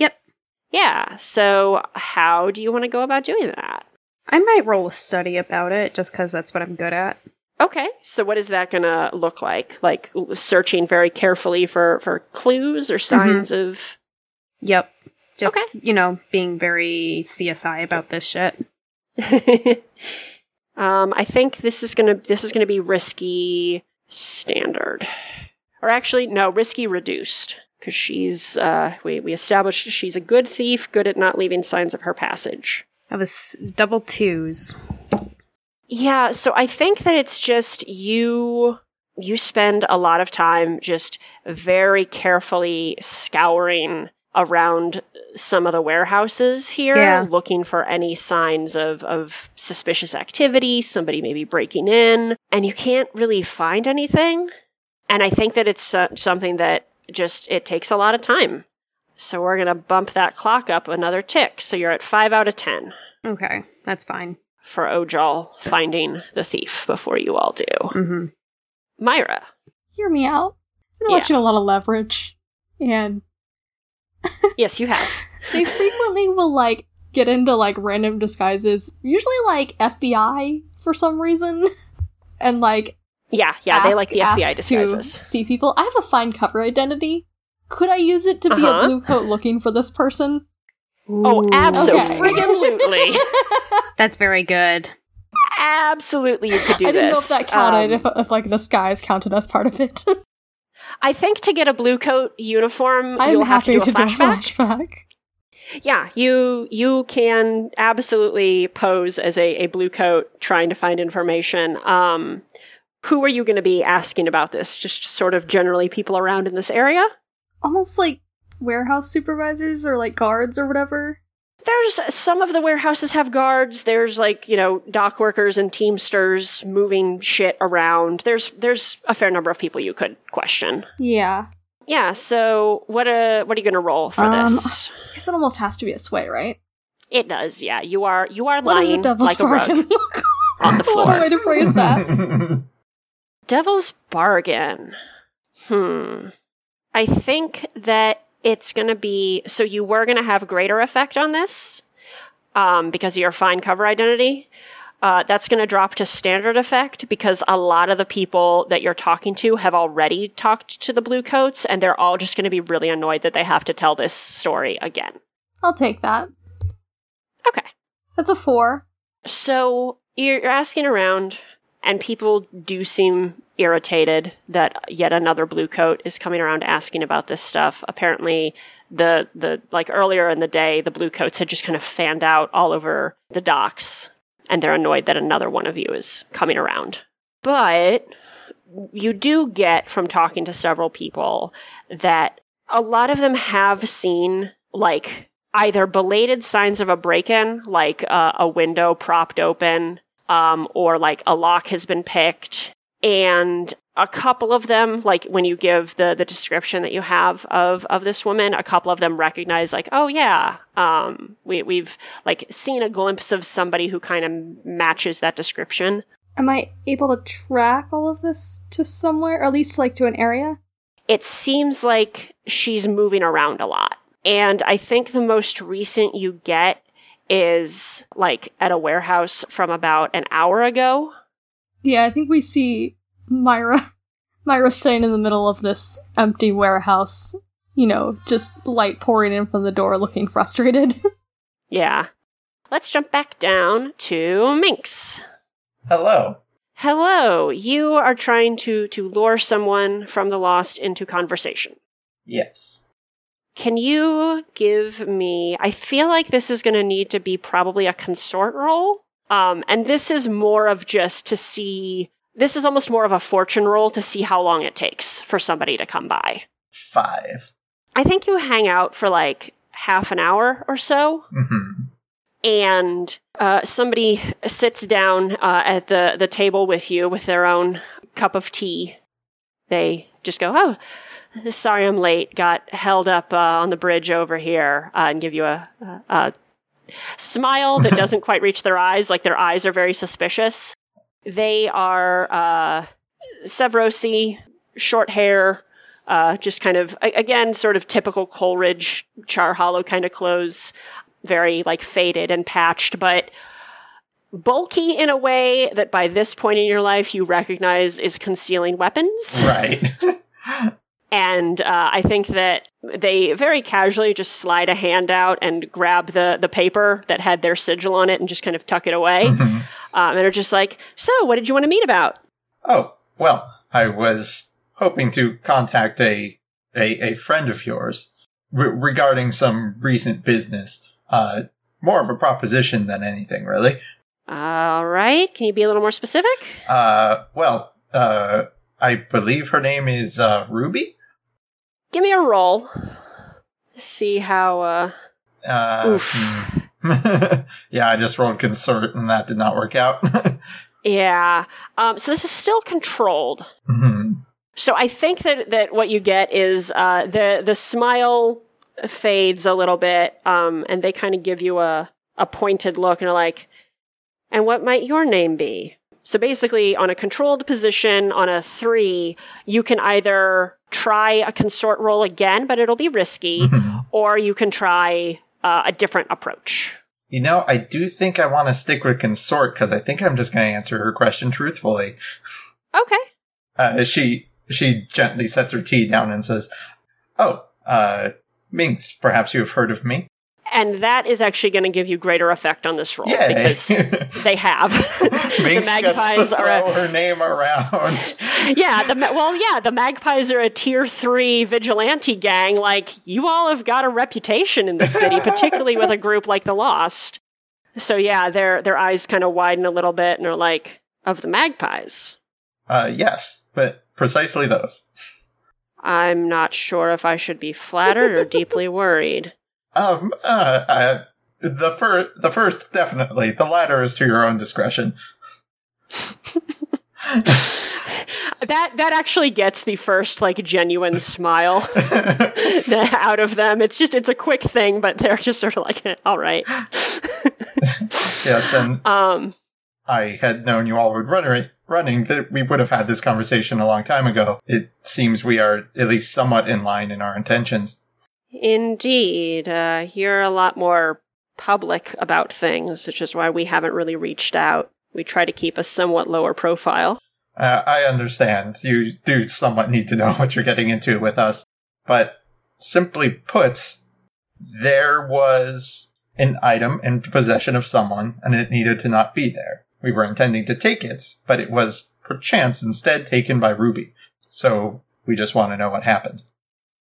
Yeah. So, how do you want to go about doing that? I might roll a study about it just because that's what I'm good at. Okay. So, what is that going to look like? Like searching very carefully for for clues or signs of. Yep. Just, Okay. you know, being very CSI about this shit. um, I think this is gonna this is gonna be risky standard, or actually no, risky reduced because she's uh, we we established she's a good thief, good at not leaving signs of her passage. That was double twos. Yeah, so I think that it's just you you spend a lot of time just very carefully scouring around some of the warehouses here Yeah. looking for any signs of of suspicious activity, somebody maybe breaking in, and you can't really find anything. And I think that it's uh, something that just it takes a lot of time. So we're going to bump that clock up another tick. So you're at 5 out of 10 Okay, that's fine. for Ojal finding the thief before you all do. Mm-hmm. Myra. Hear me out. I don't want you a lot of leverage. And Yes, you have. they frequently will like get into like random disguises, usually like FBI for some reason. And like Yeah, yeah, they like the FBI disguises. To see people. I have a fine cover identity. Could I use it to be Uh-huh. a blue coat looking for this person? Oh, Okay. absolutely. That's very good. absolutely, you could do I didn't this. know if that counted, Um, if, if like the skies counted as part of it. I think to get a blue coat uniform, I'm you'll have to do a to do a flashback. flashback. Yeah, you you can absolutely pose as a, a blue coat trying to find information. Um, who are you going to be asking about this? Just sort of generally people around in this area? Almost like warehouse supervisors or like guards or whatever. There's some of the warehouses have guards. There's like, you know, dock workers and teamsters moving shit around. There's there's a fair number of people you could question. Yeah. Yeah, so what uh what are you going to roll for Um, this? I guess it almost has to be a sway, right? It does. Yeah, you are you are What a lying devil's like a rug on the floor. One way to phrase that. Devil's bargain. Hmm. I think that it's going to be so you were going to have greater effect on this um, because of your fine cover identity. Uh, that's going to drop to standard effect because a lot of the people that you're talking to have already talked to the blue coats and they're all just going to be really annoyed that they have to tell this story again. I'll take that. Okay. That's a four. So you're you're asking around, and people do seem irritated that yet another blue coat is coming around asking about this stuff. Apparently, the the like earlier in the day, the blue coats had just kind of fanned out all over the docks, and they're annoyed that another one of you is coming around. But you do get from talking to several people that a lot of them have seen like either belated signs of a break-in, like uh, a window propped open, um, or like a lock has been picked, and a couple of them, like when you give the the description that you have of of this woman, a couple of them recognize like, oh yeah, um, we we've like seen a glimpse of somebody who kind of matches that description. Am I able to track all of this to somewhere, or at least like to an area? it seems like she's moving around a lot. And I think the most recent you get is like at a warehouse from about an hour ago. Yeah, I think we see Myra Myra staying in the middle of this empty warehouse, you know, just light pouring in from the door looking frustrated. Yeah. Let's jump back down to Minx. Hello. Hello. You are trying to to lure someone from the lost into conversation. Yes. Can you give me I feel like this is going to need to be probably a consort roll. Um and this is more of just to see this is almost more of a fortune roll to see how long it takes for somebody to come by. Five. I think you hang out for like half an hour or so hmm and uh, somebody sits down uh, at the, the table with you with their own cup of tea. They just go, "Oh, sorry I'm late. Got held up uh, on the bridge over here," uh, and give you a, a, a smile that doesn't quite reach their eyes. Like their eyes are very suspicious. They are uh, Severosi, short hair, uh, just kind of again, sort of typical Coalridge, Char Hollow kind of clothes very like faded and patched, but bulky in a way that by this point in your life you recognize is concealing weapons. Right. And uh, I think that they very casually just slide a hand out and grab the, the paper that had their sigil on it and just kind of tuck it away. Mhm. Um, and are just like, So, what did you want to meet about? Oh, well, I was hoping to contact a a, a friend of yours re- regarding some recent business. Uh, more of a proposition than anything, really. All right. Can you be a little more specific? Uh, well, uh, I believe her name is uh, Ruby. Give me a roll. See how, uh, Uh, Oof. hmm. yeah, I just rolled consort and that did not work out. yeah. Um, so this is still controlled. Mhm. So I think that, that what you get is uh, the the smile fades a little bit, um, and they kind of give you a a pointed look and are like, "And what might your name be?" So basically, on a controlled position on a three, you can either try a consort roll again, but it'll be risky, Mhm. or you can try uh, a different approach. You know, I do think I want to stick with consort because I think I'm just going to answer her question truthfully. Okay. Uh, she she gently sets her tea down and says, "Oh, uh, Minx, perhaps you have heard of me." And that is actually going to give you greater effect on this roll Yay! because they have. the Minx gets magpies to are a, her name around. yeah, the well, yeah, the Magpies are a tier three vigilante gang. Like you all have got a reputation in the city, particularly with a group like the Lost. So yeah, their their eyes kind of widen a little bit and are like, of the Magpies. Uh, yes, but precisely those. I'm not sure if I should be flattered or deeply worried. Um, uh, uh the first, the first, definitely. The latter is to your own discretion. That that actually gets the first like genuine smile out of them. It's just it's a quick thing, but they're just sort of like, all right. yes, and Um, I had known you all would run running, that we would have had this conversation a long time ago. It seems we are at least somewhat in line in our intentions. indeed, uh, you're a lot more public about things, which is why we haven't really reached out. We try to keep a somewhat lower profile. Uh, I understand. You do somewhat need to know what you're getting into with us. But simply put, there was an item in possession of someone and it needed to not be there. We were intending to take it, but it was perchance instead taken by Ruby. So we just want to know what happened.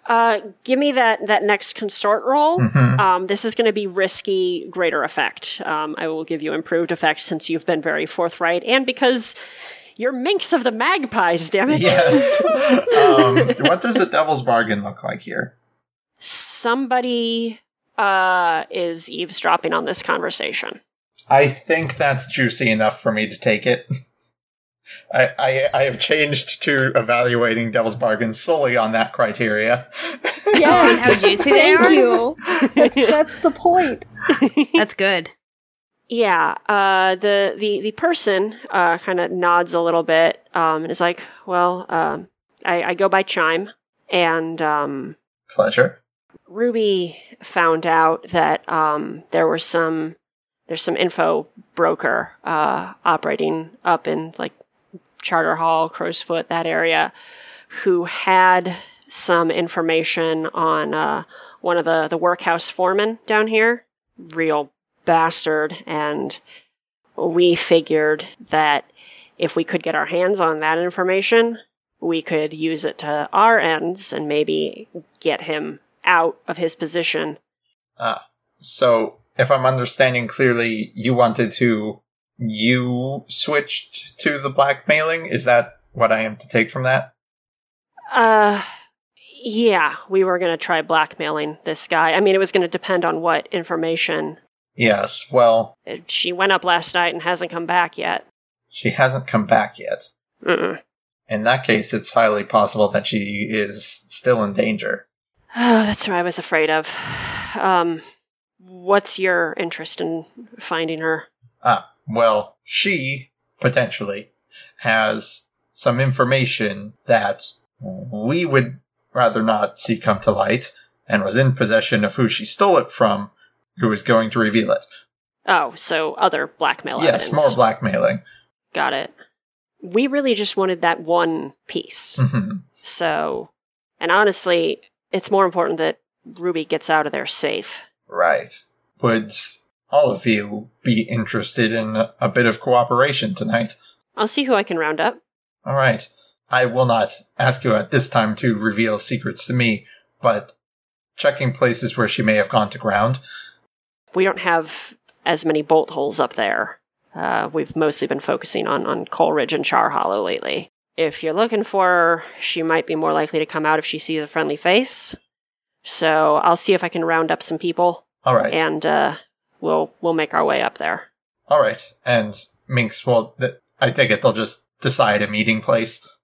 Uh, give me that that next consort roll. Mhm. Um, this is going to be risky, greater effect. Um, I will give you improved effect since you've been very forthright, and because you're minx of the magpies. Damn it! Yes. um, what does the devil's bargain look like here? Somebody uh, is eavesdropping on this conversation. I think that's juicy enough for me to take it. I, I, I have changed to evaluating Devil's Bargain solely on that criteria. Yes. how juicy they Thank are? you. That's, that's the point. That's good. Yeah, uh, the the the person uh, kind of nods a little bit um, and is like, "Well, um, I, I go by Chime, and um, Pleasure. Ruby found out that um, there were some there's some info broker uh, operating up in like Charterhall, Crowsfoot, that area, who had some information on uh, one of the the workhouse foremen down here. Real bastard, and we figured that if we could get our hands on that information, we could use it to our ends and maybe get him out of his position. Ah, so if I'm understanding clearly, you wanted to you switched to the blackmailing. Is that what I am to take from that? Uh, yeah, we were going to try blackmailing this guy. I mean, it was going to depend on what information. Yes. Well, Uh, She went up last night and hasn't come back yet. she hasn't come back yet. Mm-mm. In that case, it's highly possible that she is still in danger. Oh, that's what I was afraid of. Um, what's your interest in finding her? Ah, well, she potentially has some information that we would rather not see come to light and was in possession of who she stole it from, who is going to reveal it. Oh, so other blackmail yes, evidence. more blackmailing. Got it. We really just wanted that one piece. hmm So, and honestly, it's more important that Ruby gets out of there safe. Right. Would all of you be interested in a, bit of cooperation tonight? I'll see who I can round up. All right. I will not ask you at this time to reveal secrets to me, but checking places where she may have gone to ground. We don't have as many bolt holes up there. Uh, we've mostly been focusing on, on Coalridge and Char Hollow lately. If you're looking for her, she might be more likely to come out if she sees a friendly face. So I'll see if I can round up some people, All right. and uh, we'll we'll make our way up there. All right. And Minx will, th- I take it they'll just decide a meeting place.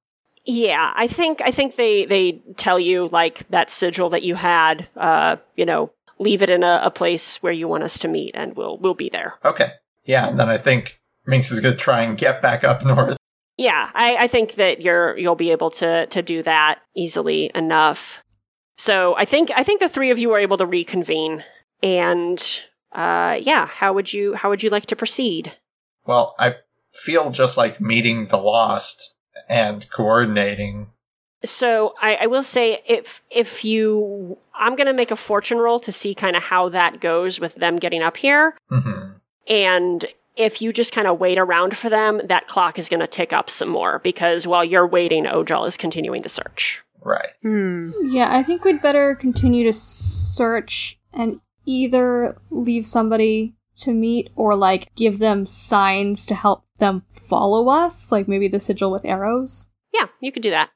Yeah, I think I think they they tell you like that sigil that you had. Uh, you know, leave it in a, a place where you want us to meet, and we'll we'll be there. Okay. Yeah, and then I think Minx is going to try and get back up north. Yeah, I, I think that you're you'll be able to to do that easily enough. So I think I think the three of you are able to reconvene, and uh, yeah, how would you how would you like to proceed? Well, I feel just like meeting the lost and coordinating. So I, I will say if if you I'm gonna make a fortune roll to see kind of how that goes with them getting up here. hmm And if you just kind of wait around for them, that clock is going to tick up some more because while you're waiting, Ojal is continuing to search. Right. Hmm. Yeah, I think we'd better continue to search and either leave somebody to meet or like give them signs to help them follow us, like maybe the sigil with arrows. Yeah, you could do that.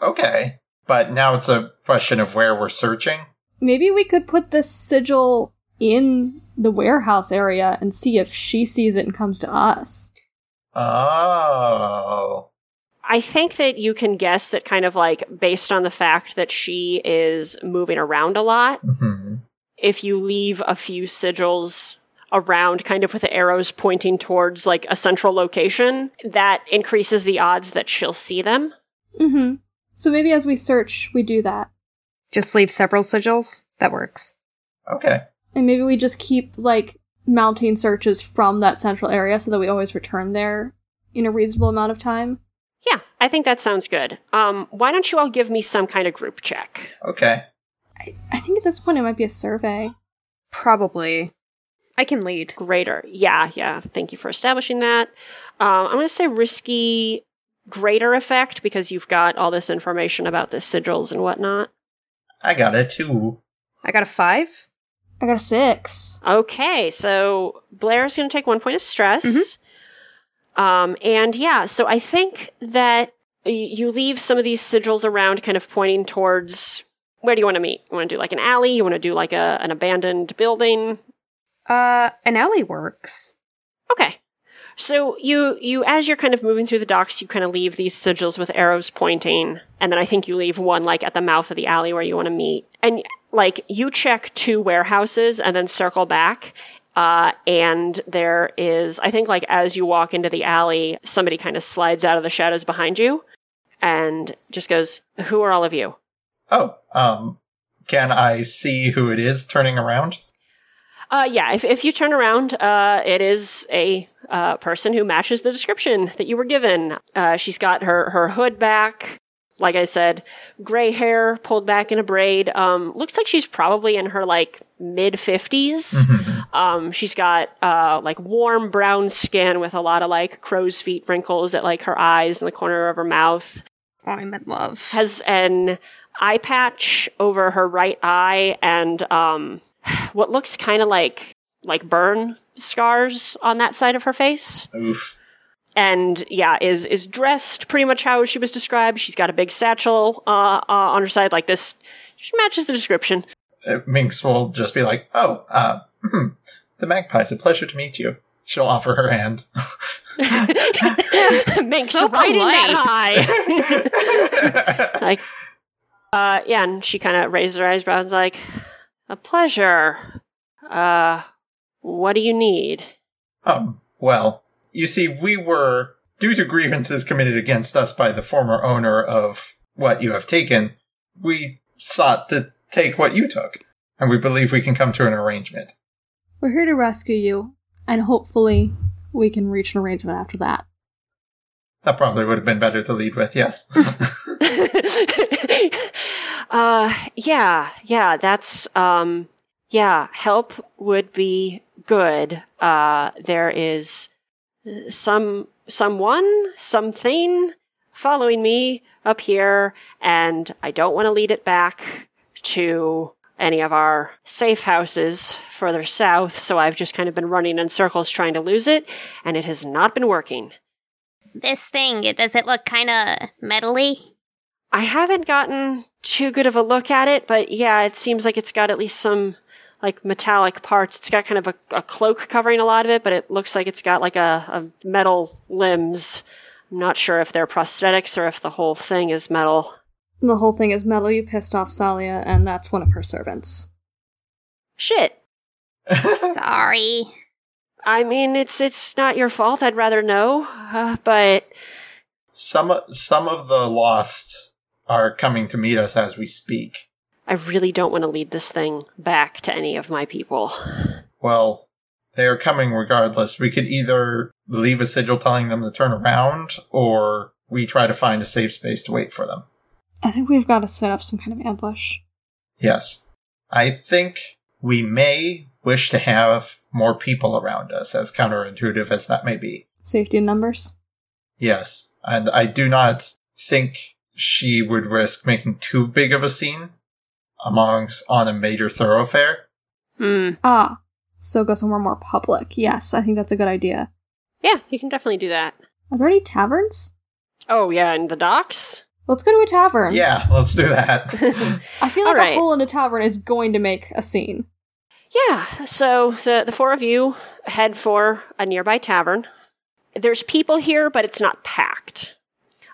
Okay. But now it's a question of where we're searching. Maybe we could put the sigil in the warehouse area and see if she sees it and comes to us. Oh. I think that you can guess that kind of like based on the fact that she is moving around a lot, hmm if you leave a few sigils around kind of with the arrows pointing towards like a central location, that increases the odds that she'll see them. Mm-hmm. So maybe as we search, we do that. Just leave several sigils. That works. Okay. And maybe we just keep like mounting searches from that central area so that we always return there in a reasonable amount of time. Yeah, I think that sounds good. Um, why don't you all give me some kind of group check? Okay. I, I think at this point it might be a survey. Probably. I can lead. Greater. Yeah, yeah. Thank you for establishing that. Um, I'm going to say risky greater effect because you've got all this information about the sigils and whatnot. I got a two. I got a five. I got a six. Okay, so Blair's going to take one point of stress. Um, and yeah, so I think that y- you leave some of these sigils around, kind of pointing towards where do you want to meet? You want to do like an alley? You want to do like a, an abandoned building? Uh, an alley works. Okay. So you you as you're kind of moving through the docks, you kind of leave these sigils with arrows pointing, and then I think you leave one like at the mouth of the alley where you want to meet. And like you check two warehouses and then circle back. Uh, and there is, I think, like as you walk into the alley, somebody kind of slides out of the shadows behind you and just goes, "Who are all of you?" Oh, um, can I see who it is turning around? Uh, yeah, if, if you turn around, uh, it is a uh, person who matches the description that you were given. Uh, she's got her, her hood back. Like I said, gray hair pulled back in a braid. Um, looks like she's probably in her like mid 50s. Um, she's got uh, like warm brown skin with a lot of like crow's feet wrinkles at like her eyes and the corner of her mouth I'm in love. has an eye patch over her right eye and um, what looks kind of like like burn scars on that side of her face. Oof. And yeah, is is dressed pretty much how she was described. She's got a big satchel uh, uh, on her side, like this. She matches the description. Uh, Minx will just be like, "Oh, uh, hmm, the magpie's a pleasure to meet you." She'll offer her hand. Makes So right in that eye. like, uh, yeah, and she kind of raises her eyebrows, and is like, "A pleasure. Uh, what do you need?" um, well, you see, we were due to grievances committed against us by the former owner of what you have taken. We sought to take what you took, and we believe we can come to an arrangement. We're here to rescue you, and hopefully we can reach an arrangement after that. That probably would have been better to lead with. Yes. uh, yeah, yeah, that's, um, yeah, help would be good. Uh, there is some, someone, something following me up here, and I don't want to lead it back to any of our safe houses further south, so I've just kind of been running in circles trying to lose it, and it has not been working. This thing, does it look kind of metally? I haven't gotten too good of a look at it, but yeah, it seems like it's got at least some like metallic parts. It's got kind of a, a cloak covering a lot of it, but it looks like it's got like a, a metal limbs. I'm not sure if they're prosthetics or if the whole thing is metal. The whole thing is metal. You pissed off Salia, and that's one of her servants. Shit. Sorry. I mean, it's it's not your fault. I'd rather know, uh, but some some of the lost are coming to meet us as we speak. I really don't want to lead this thing back to any of my people. Well, they are coming regardless. We could either leave a sigil telling them to turn around, or we try to find a safe space to wait for them. I think we've got to set up some kind of ambush. Yes. I think we may wish to have more people around us, as counterintuitive as that may be. Safety in numbers. Yes, and I do not think she would risk making too big of a scene amongst on a major thoroughfare. Hmm. Ah, so go somewhere more public. Yes, I think that's a good idea. Yeah, you can definitely do that. Are there any taverns? Oh, yeah, in the docks? Let's go to a tavern. Yeah, let's do that. I feel like Alright. a Hull in a tavern is going to make a scene. Yeah, so the, the four of you head for a nearby tavern. There's people here, but it's not packed.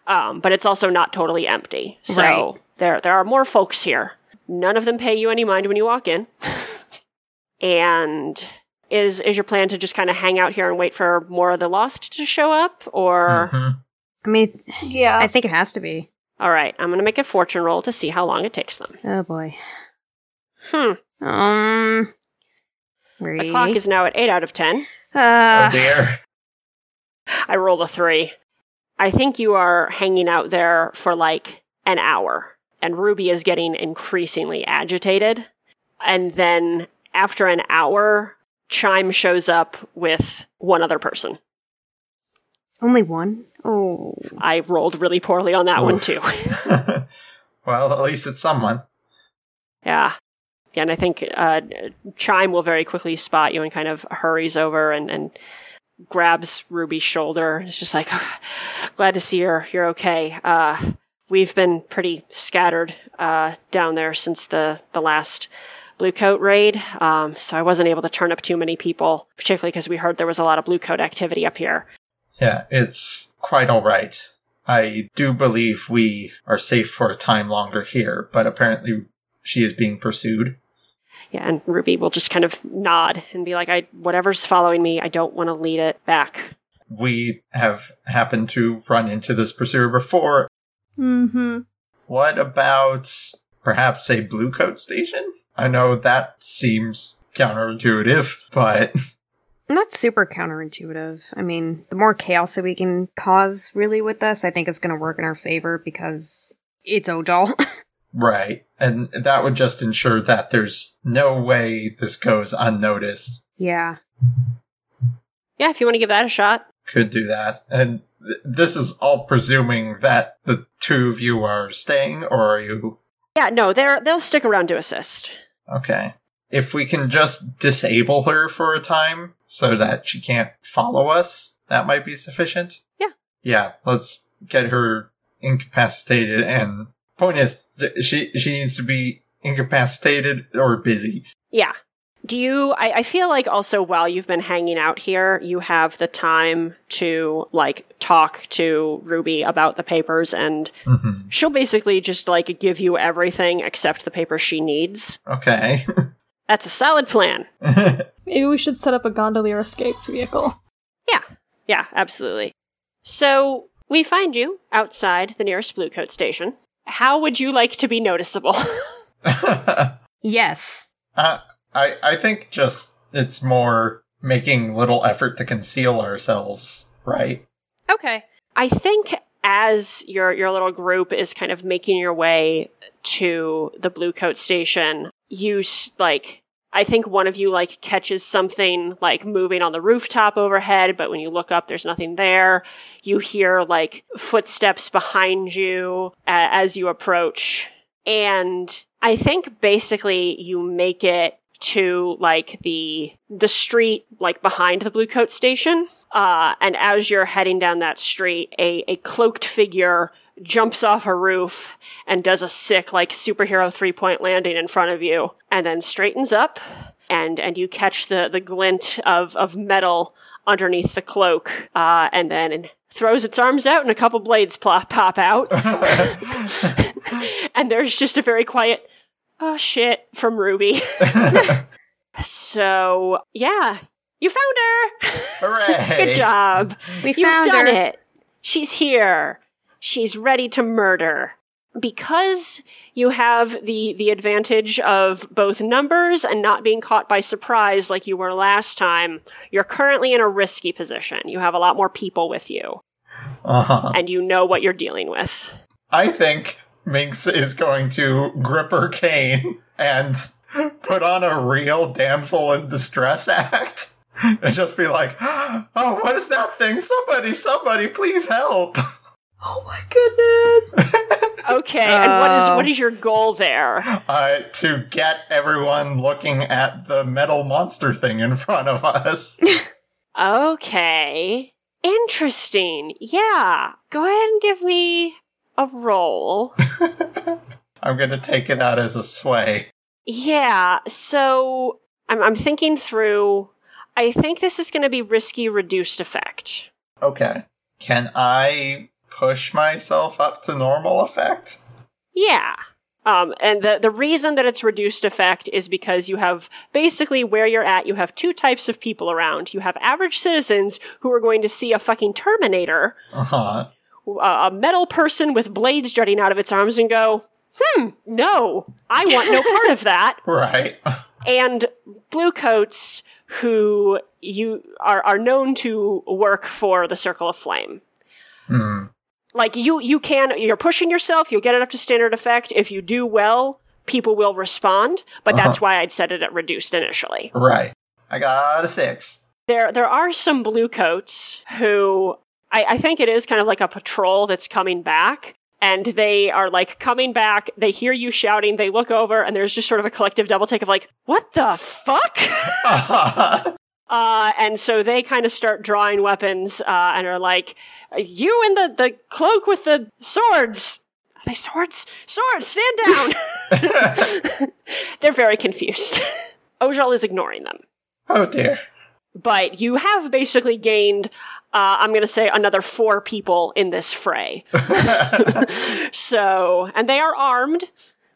Um, but it's also not totally empty. So Right. there there are more folks here. None of them pay you any mind when you walk in. and is is your plan to just kind of hang out here and wait for more of the lost to show up? Or Mhm. I mean, Yeah. I think it has to be. all right, I'm gonna make a fortune roll to see how long it takes them. Oh boy. Hmm. Um. The clock is now at eight out of ten. Oh Uh, dear. I rolled a three. I think you are hanging out there for like an hour, and Ruby is getting increasingly agitated. And then after an hour, Chime shows up with one other person. only one. Oh. I rolled really poorly on that one too. well, at least it's someone. yeah. Yeah, and I think uh, Chime will very quickly spot you and kind of hurries over and, and grabs Ruby's shoulder. It's just like, glad to see you're you're okay. Uh, we've been pretty scattered uh, down there since the the last blue coat raid, um, so I wasn't able to turn up too many people, particularly because we heard there was a lot of blue coat activity up here. Yeah, it's quite alright. I do believe we are safe for a time longer here, but apparently she is being pursued. Yeah, and Ruby will just kind of nod and be like, "I whatever's following me, I don't want to lead it back." We have happened to run into this pursuer before. Mm-hmm. What about perhaps a blue coat station? I know that seems counterintuitive, but Not super counterintuitive. I mean, the more chaos that we can cause really with this, I think is going to work in our favor because it's Ojal. right. And that would just ensure that there's no way this goes unnoticed. yeah. Yeah, if you want to give that a shot. Could do that. And th- this is all presuming that the two of you are staying, or are you Yeah, no, they're they'll stick around to assist. Okay. If we can just disable her for a time so that she can't follow us, that might be sufficient. Yeah. Yeah, let's get her incapacitated and point is she she needs to be incapacitated or busy. Yeah. Do you I, I feel like also while you've been hanging out here, you have the time to like talk to Ruby about the papers and hmm she'll basically just like give you everything except the papers she needs. Okay. That's a solid plan. Maybe we should set up a gondolier escape vehicle. Yeah, yeah, absolutely. So we find you outside the nearest blue coat station. How would you like to be noticeable? Yes. uh, I I think just it's more making little effort to conceal ourselves, right? Okay. I think as your your little group is kind of making your way to the blue coat station, you s- like I think one of you like catches something like moving on the rooftop overhead, but when you look up there's nothing there. You hear like footsteps behind you as you approach. And I think basically you make it to like the the street like behind the blue coat station uh, and as you're heading down that street a, a cloaked figure jumps off a roof and does a sick like superhero three point landing in front of you and then straightens up and and you catch the the glint of of metal underneath the cloak uh, and then throws its arms out and a couple blades plop, pop out. And there's just a very quiet oh shit from ruby. So yeah you found her! Hooray! good job. We you've found done her. it. She's here she's ready to murder because you have the the advantage of both numbers and not being caught by surprise like you were last time you're currently in a risky position you have a lot more people with you Uh-huh. and you know what you're dealing with I think Minx is going to grip her cane and put on a real damsel in distress act and just be like, "Oh, what is that thing? Somebody, somebody, please help!" Oh my goodness! Okay, and what is what is your goal there? Uh, to get everyone looking at the metal monster thing in front of us. Okay. Interesting. Yeah. Go ahead and give me a roll. I'm gonna take it out as a sway. Yeah, so I'm, I'm thinking through. I think this is going to be risky reduced effect. Okay. Can I push myself up to normal effect? Yeah. Um, and the, the reason that it's reduced effect is because you have basically where you're at, you have two types of people around. You have average citizens who are going to see a fucking Terminator, Uh huh. a a metal person with blades jutting out of its arms, and go, hmm, no, I want no part of that. Right. and blue coats who you are, are known to work for the circle of flame Hmm. Like you you can you're pushing yourself you'll get it up to standard effect. If you do well people will respond but uh-huh. that's why i'd set it at reduced initially. Right. I got a six. there there are some blue coats who I, I think it is kind of like a patrol that's coming back and they are like coming back. They hear you shouting. They look over and there's just sort of a collective double take of like what the fuck Uh, and so they kind of start drawing weapons uh, and are like, "You in the the cloak with the swords? Are they swords? Swords! Stand down!" They're very confused. Ojal is ignoring them, oh dear. but you have basically gained. Uh, I'm going to say another four people in this fray. so, and they are armed,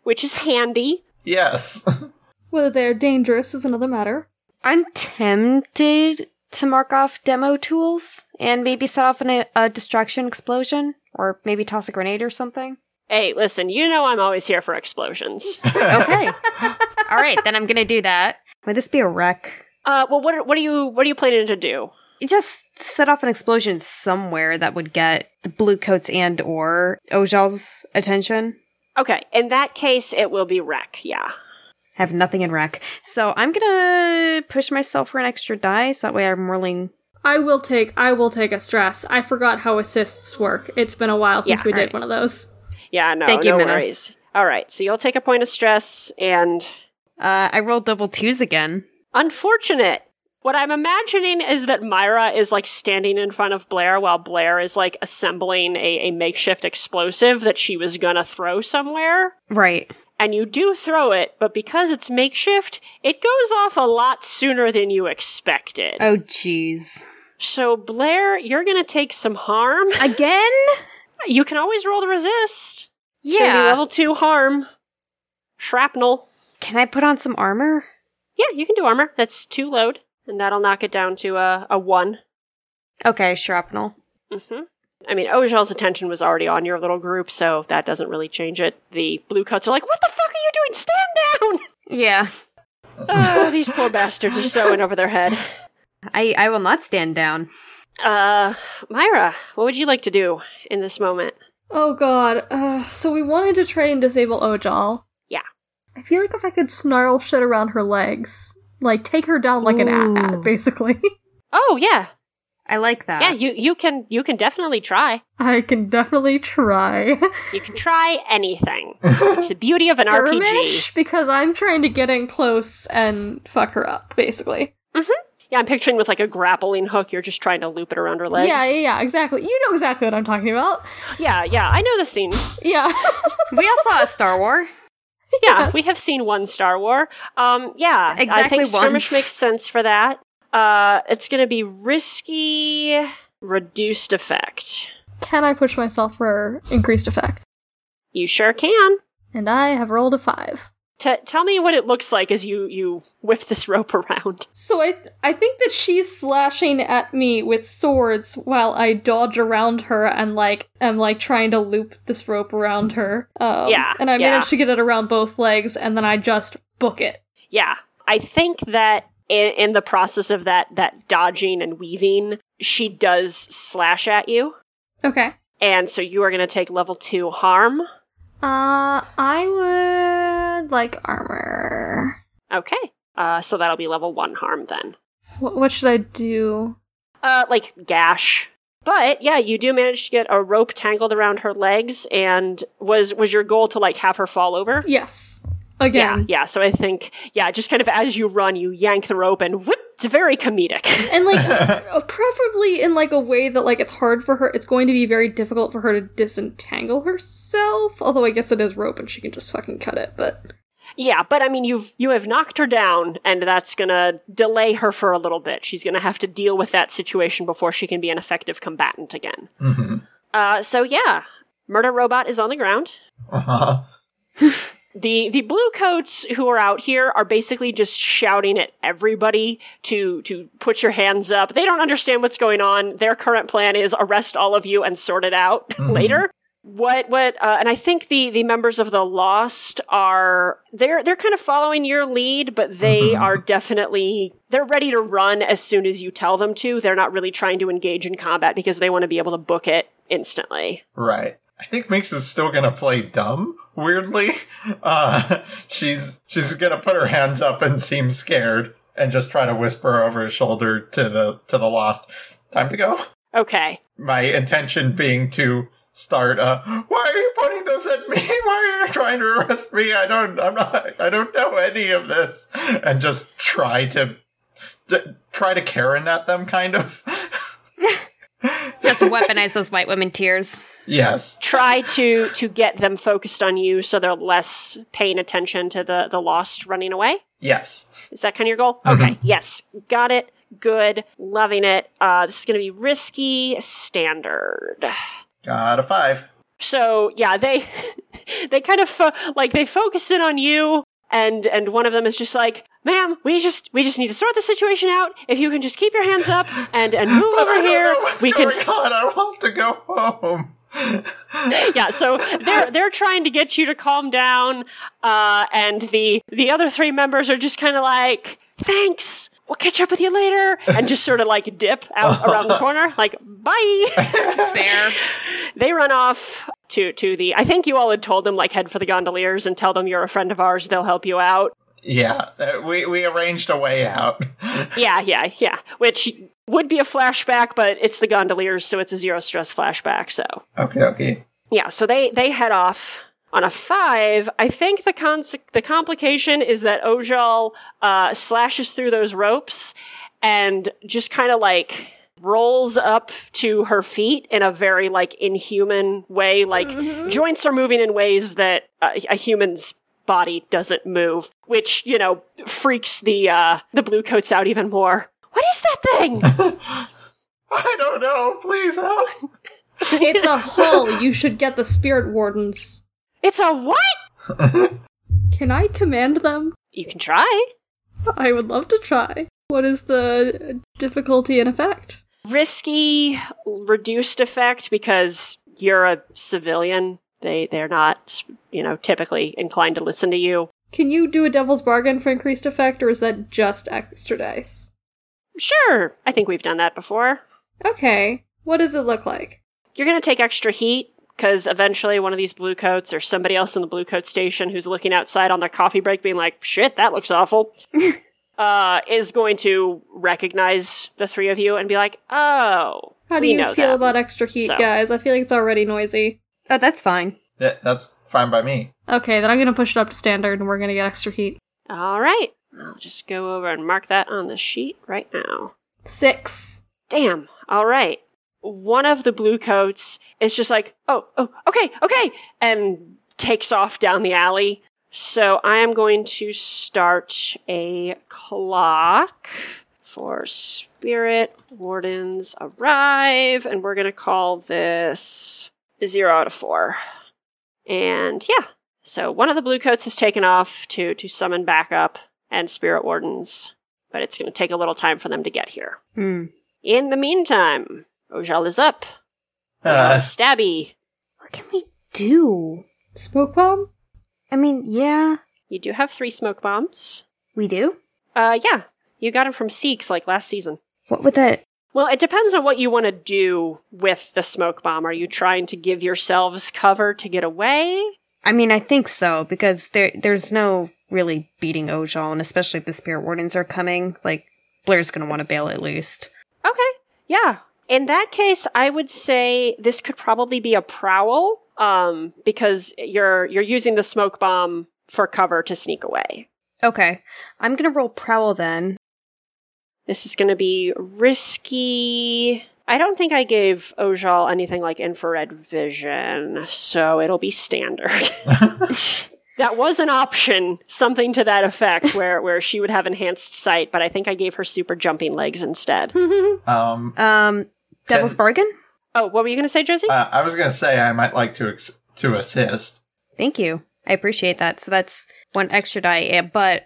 which is handy. Yes. Whether they're dangerous is another matter. I'm tempted to mark off demo tools and maybe set off an, a distraction explosion or maybe toss a grenade or something. Hey, listen, you know I'm always here for explosions. Okay. All right, then I'm gonna do that. Would this be a wreck? Uh, well, what are, what are you what are you planning to do? You just set off an explosion somewhere that would get the blue coats and or Ojal's attention. Okay, in that case, it will be wreck. Yeah. I have nothing in wreck. So I'm gonna push myself for an extra dice. That way I'm rolling. I will take I will take a stress. I forgot how assists work. It's been a while since Yeah, we did one of those. Yeah, no, Thank you, no Minna. worries. All right, so you'll take a point of stress, and Uh, I rolled double twos again. unfortunate. What I'm imagining is that Myra is like standing in front of Blair while Blair is like assembling a, a makeshift explosive that she was gonna throw somewhere. Right. And you do throw it, but because it's makeshift, it goes off a lot sooner than you expected. Oh, jeez. So, Blair, you're gonna take some harm. Again? You can always roll to resist. It's gonna be Yeah. level two harm. Shrapnel. Can I put on some armor? Yeah, you can do armor. That's two load, and that'll knock it down to a, a one. Okay, shrapnel. hmm I mean, Ojal's attention was already on your little group, so that doesn't really change it. The blue coats are like, "What the fuck are you doing? Stand down!" Yeah. oh, these poor bastards are so in over their head. I, I will not stand down. Uh, Myra, what would you like to do in this moment? Oh god. Uh, so we wanted to try and disable Ojal. Yeah. I feel like if I could snarl shit around her legs, like take her down like an Ooh. at basically. Oh yeah, I like that. yeah. You you can you can definitely try. I can definitely try. You can try anything. it's the beauty of an RPG. Because I'm trying to get in close and fuck her up, basically. Yeah, I'm picturing with like a grappling hook. You're just trying to loop it around her legs. Yeah, yeah, yeah, exactly. You know exactly what I'm talking about. yeah, yeah. I know the scene. Yeah. we all saw a Star War. Yeah, Yes. we have seen one Star War. Um, yeah, I Exactly think one. skirmish makes sense for that. Uh, it's going to be risky, reduced effect. can I push myself for increased effect? You sure can. And I have rolled a five. T- tell me what it looks like as you you whip this rope around. So I th- I think that she's slashing at me with swords while I dodge around her and like am like trying to loop this rope around her. Um, Yeah, and I yeah. managed to get it around both legs, and then I just book it. Yeah, I think that in, in the process of that that dodging and weaving, she does slash at you, Okay. and so you are going to take level two harm. Uh, I would like armor. Okay. Uh, so that'll be level one harm then. What, what should I do? Uh, like gash. But yeah, you do manage to get a rope tangled around her legs, and was was your goal to like have her fall over? Yes. Yeah, Again. yeah. So I think yeah, just kind of as you run, you yank the rope and whoop. It's very comedic. And like uh, preferably in like a way that like it's hard for her it's going to be very difficult for her to disentangle herself. Although I guess it is rope and she can just fucking cut it, but yeah, but I mean, you've you have knocked her down, and that's gonna delay her for a little bit. She's gonna have to deal with that situation before she can be an effective combatant again. hmm Uh, so yeah, murder robot is on the ground. Uh-huh. the the blue coats who are out here are basically just shouting at everybody to to put your hands up. They don't understand what's going on. Their current plan is arrest all of you and sort it out later. What what uh, and I think the the members of the Lost are they're they're kind of following your lead, but they Mhm. are definitely they're ready to run as soon as you tell them to. They're not really trying to engage in combat because they want to be able to book it instantly. Right. I think Minx is still gonna play dumb, weirdly. Uh, she's, she's gonna put her hands up and seem scared and just try to whisper over his shoulder to the, to the lost. Time to go. Okay. My intention being to start, uh, why are you pointing those at me? Why are you trying to arrest me? I don't, I'm not, I don't know any of this. And just try to, d- try to Karen at them, kind of. Just weaponize those white women tears. yes. try to to get them focused on you so they're less paying attention to the the lost running away Yes. is that kind of your goal Mhm. okay yes got it good loving it uh this is gonna be risky standard Got a five. so yeah they they kind of fo- like they focus in on you and and one of them is just like ma'am we just we just need to sort the situation out if you can just keep your hands up and and move over here we can on. I want to go home. yeah, so they're they're trying to get you to calm down, uh, and the the other three members are just kind of like, "Thanks, we'll catch up with you later," and just sort of like dip out around the corner, like "Bye." Fair. they run off to to the. I think you all had told them like head for the gondoliers and tell them you're a friend of ours. They'll help you out. Yeah, uh, we we arranged a way out. Yeah, yeah, yeah. Which would be a flashback, but it's the gondoliers, so it's a zero stress flashback. So okay, okay. yeah, so they they head off on a five. I think the cons- the complication is that Ojal uh, slashes through those ropes and just kind of like rolls up to her feet in a very like inhuman way. Like joints are moving in ways that uh, a human's body doesn't move, which you know freaks the uh, the blue coats out even more. What is that thing? I don't know. Please help. it's a hull. You should get the spirit wardens. It's a what? Can I command them? You can try. I would love to try. What is the difficulty and effect? risky reduced effect because you're a civilian they they're not you know typically inclined to listen to you Can you do a devil's bargain for increased effect, or is that just extra dice? sure i think we've done that before Okay. What does it look like? you're going to take extra heat because eventually one of these blue coats or somebody else in the blue coat station who's looking outside on their coffee break being like shit that looks awful uh, is going to recognize the three of you and be like oh How do we you know feel that." about extra heat, So- guys? I feel like it's already noisy. Oh, that's fine. Yeah, that's fine by me. Okay, then I'm gonna push it up to standard and we're gonna get extra heat. all right i'll just go over and mark that on the sheet right now Six. Damn. All right. One of the blue coats is just like, oh, oh, okay, okay, and takes off down the alley. So I am going to start a clock for spirit wardens arrive, and we're going to call this zero out of four. And yeah, so one of the blue coats has taken off to to summon backup and spirit wardens, but it's going to take a little time for them to get here. Hmm. In the meantime, Ojal is up. Uh, Stabby, What can we do? Smoke bomb? I mean, yeah, you do have three smoke bombs. we do. Uh, yeah, you got them from Seeks like last season. What would that? Well, it depends on what you want to do with the smoke bomb. Are you trying to give yourselves cover to get away? I mean, I think so because there there's no really beating Ojal, and especially if the spirit wardens are coming, like Blair's gonna want to bail at least. Okay. Yeah. In that case, I would say this could probably be a prowl, um, because you're you're using the smoke bomb for cover to sneak away. Okay, I'm gonna roll prowl then. This is going to be risky. I don't think I gave Ojal anything like infrared vision, so it'll be standard. that was an option, something to that effect, where where she would have enhanced sight, but I think I gave her super jumping legs instead. Um, Um, Devil's Can- Bargain. oh, what were you going to say, Josie? uh, I was gonna say I might like to ex- to assist. Thank you. I appreciate that. So that's one extra die, eh, but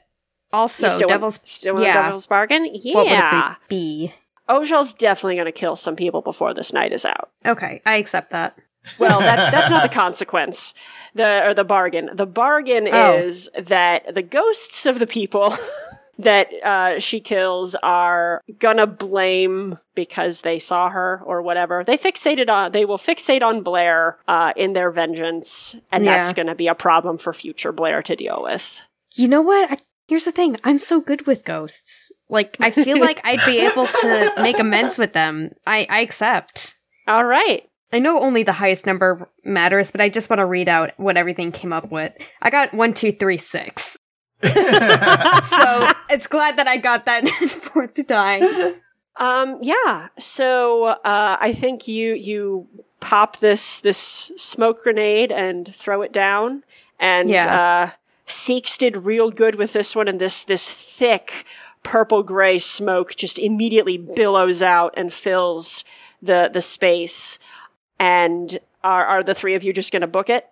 also still Devil's. want, still want yeah. Devil's Bargain? Yeah. it be? Ojal's definitely going to kill some people before this night is out. Okay, I accept that. Well, that's that's not the consequence. The or the bargain. The bargain Oh. is that the ghosts of the people that uh, she kills are gonna blame because they saw her or whatever. They fixated on. They will fixate on Blair uh, in their vengeance, and that's gonna be a problem for future Blair to deal with. You know what? I, here's the thing. I'm so good with ghosts. Like, I feel like I'd be able to make amends with them. I, I accept. All right. I know only the highest number matters, but I just want to read out what everything came up with. I got one, two, three, six. so it's glad that I got that fourth die. Um, yeah. So uh, I think you you pop this this smoke grenade and throw it down, and Yeah. uh, Seeks did real good with this one, and this this thick purple gray smoke just immediately billows out and fills the the space. And are are the three of you just going to book it?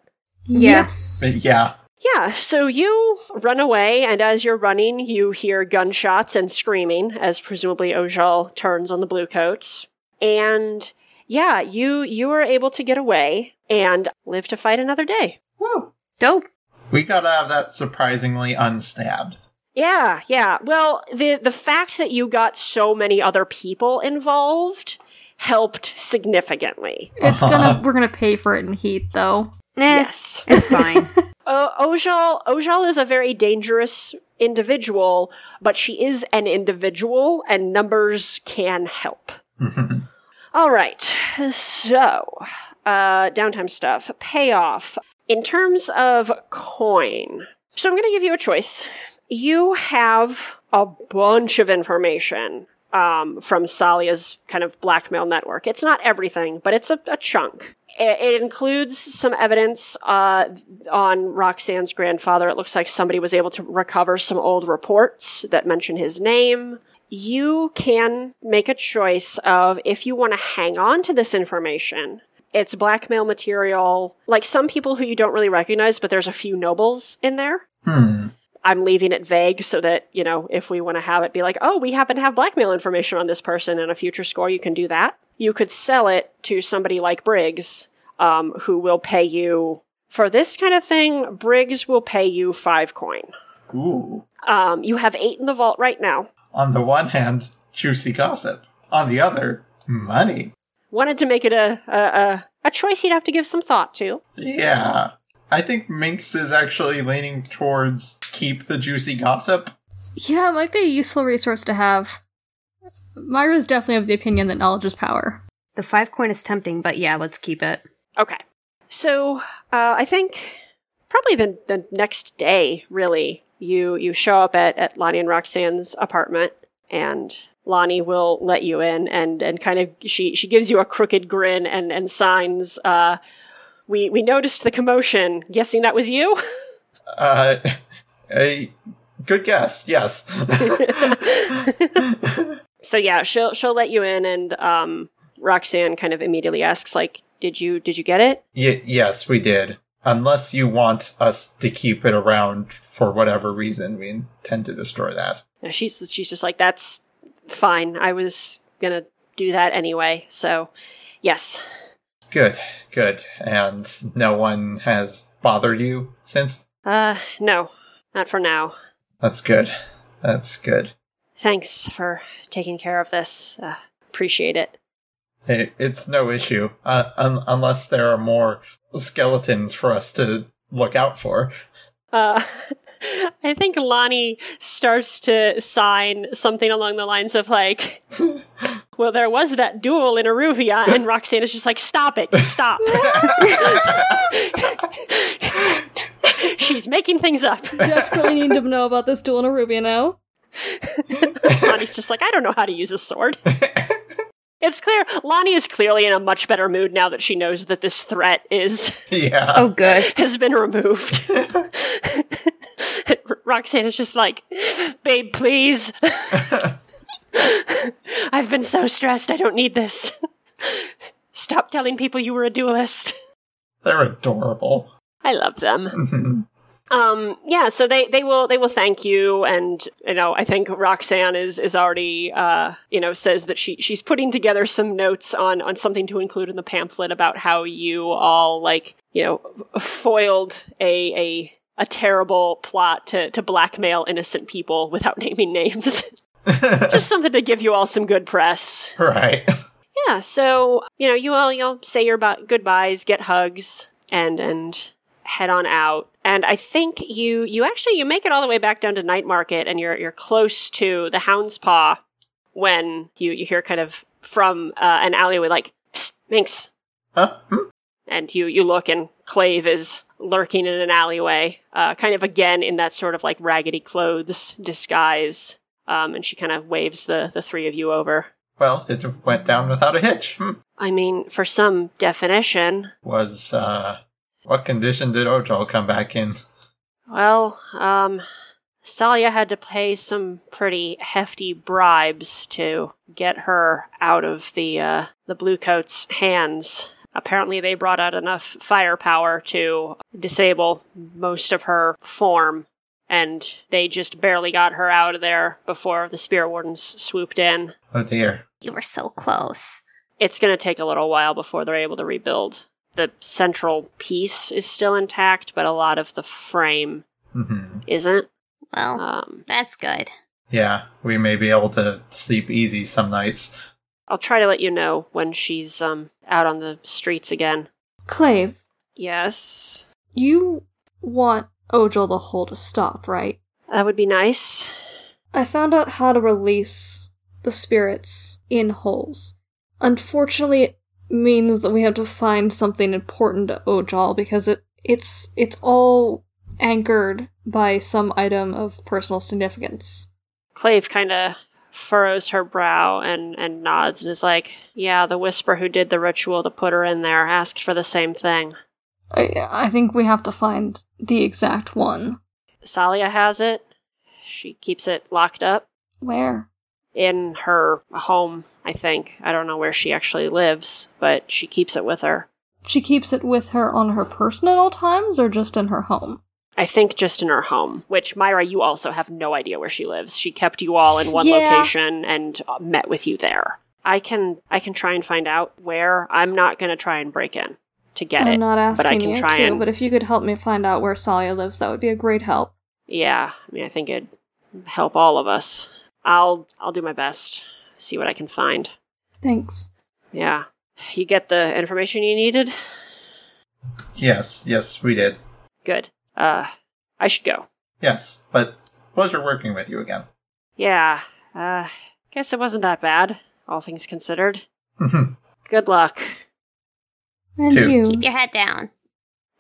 Yes. yeah. Yeah, so you run away, and as you're running, you hear gunshots and screaming as presumably Ojal turns on the bluecoats. And yeah, you you are able to get away and live to fight another day. Woo. Dope. We got out of that surprisingly unstabbed. Yeah, yeah. Well, the the fact that you got so many other people involved helped significantly. It's gonna we're gonna pay for it in heat though. Nah, Yes. it's fine. Uh, Ojal, Ojal is a very dangerous individual, but she is an individual, and numbers can help. All right, so uh, downtime stuff, payoff. In terms of coin, so I'm going to give you a choice. You have a bunch of information um, from Salia's kind of blackmail network. It's not everything, but it's a, a chunk. It, includes some evidence uh, on Roxanne's grandfather. It looks like somebody was able to recover some old reports that mention his name. You can make a choice of if you want to hang on to this information. It's blackmail material, like some people who you don't really recognize, but there's a few nobles in there. Hmm. I'm leaving it vague so that, you know, if we want to have it be like, oh, we happen to have blackmail information on this person in a future score, you can do that. You could sell it to somebody like Briggs, um, who will pay you for this kind of thing. Briggs will pay you five coin. Ooh. Um, you have eight in the vault right now. On the one hand, juicy gossip. On the other, money. Wanted to make it a, a, a, a choice you'd have to give some thought to. Yeah. I think Minx is actually leaning towards keep the juicy gossip. Yeah, it might be a useful resource to have. Myra's definitely of the opinion that knowledge is power. the five coin is tempting, but yeah, let's keep it. Okay. So, uh, I think probably the, the next day, really, you, you show up at, at Lonnie and Roxanne's apartment and Lonnie will let you in and, and kind of, she, she gives you a crooked grin and, and signs, uh, we, we noticed the commotion. Guessing that was you? Uh, a good guess. Yes. so yeah, she'll, she'll let you in and, um, Roxanne kind of immediately asks, like, did you, did you get it? y- yes, we did. Unless you want us to keep it around for whatever reason, we intend to destroy that. And she's she's just like that's fine. I was gonna do that anyway. So yes, Good, good. And no one has bothered you since? uh, no, not for now. That's good. That's good. Thanks for taking care of this. Uh, appreciate it. It, it's no issue. Uh, un- unless there are more skeletons for us to look out for. Uh, I think Lonnie starts to sign something along the lines of like, "Well, there was that duel in Iruvia," and Roxanne is just like, "Stop it! Stop!" She's making things up. Desperately need to know about this duel in Iruvia now. Lonnie's just like, "I don't know how to use a sword." It's clear Lonnie is clearly in a much better mood now that she knows that this threat is yeah. Oh, good. has been removed. Roxanne is just like, babe, please. I've been so stressed. I don't need this. Stop telling people you were a duelist. They're adorable. I love them. Um, yeah, so they, they will they will thank you, and you know I think Roxanne is is already uh, you know says that she she's putting together some notes on on something to include in the pamphlet about how you all like you know foiled a a a terrible plot to to blackmail innocent people without naming names. Just something to give you all some good press. right. Yeah, so you know, you all you'll say your bu- goodbyes, get hugs, and and head on out. And I think you you actually you make it all the way back down to Night Market, and you're you're close to the Hound's Paw when you you hear kind of from uh, an alleyway like Psst, Minx, Huh? Hmm? and you you look and Clave is lurking in an alleyway, uh, kind of again in that sort of like raggedy clothes disguise. Um, and she kind of waves the the three of you over. Well, it went down without a hitch. Hmm. I mean, for some definition, Was, uh, what condition did Ojal come back in? Well, um, Salia had to pay some pretty hefty bribes to get her out of the uh, the Bluecoats' hands. Apparently, they brought out enough firepower to disable most of her form, and they just barely got her out of there before the Spirit Wardens swooped in. Oh dear. You were so close. It's going to take a little while before they're able to rebuild. The central piece is still intact, but a lot of the frame hmm isn't. Well, Um, that's good. Yeah, we may be able to sleep easy some nights. I'll try to let you know when she's um out on the streets again. Clave, Yes, you want Ojal the Hull to stop, right? that would be nice. I found out how to release the spirits in hulls. Unfortunately, it means that we have to find something important to Ojal because it it's it's all anchored by some item of personal significance. Clave kind of furrows her brow and and nods and is like, "Yeah, the whisper who did the ritual to put her in there asked for the same thing. I, I think we have to find the exact one. Salia has it. She keeps it locked up Where? In her home. I think I don't know where she actually lives, but she keeps it with her. She keeps it with her on her person at all times, or just in her home? I think just in her home, which Myra, you also have no idea where she lives. She kept you all in one Yeah. location and uh, met with you there. I can I can try and find out where. I'm not going to try and break in to get it. I'm it. not but I asking can you try to, and but if you could help me find out where Salia lives, that would be a great help. yeah, I mean I think it'd help all of us. I'll I'll do my best. See what I can find. Thanks. Yeah. You get the information you needed? Yes, yes, we did. Good. Uh I should go. Yes, but pleasure working with you again. Yeah. Uh guess it wasn't that bad, all things considered. Mhm. Good luck. And Two. you. Keep your head down.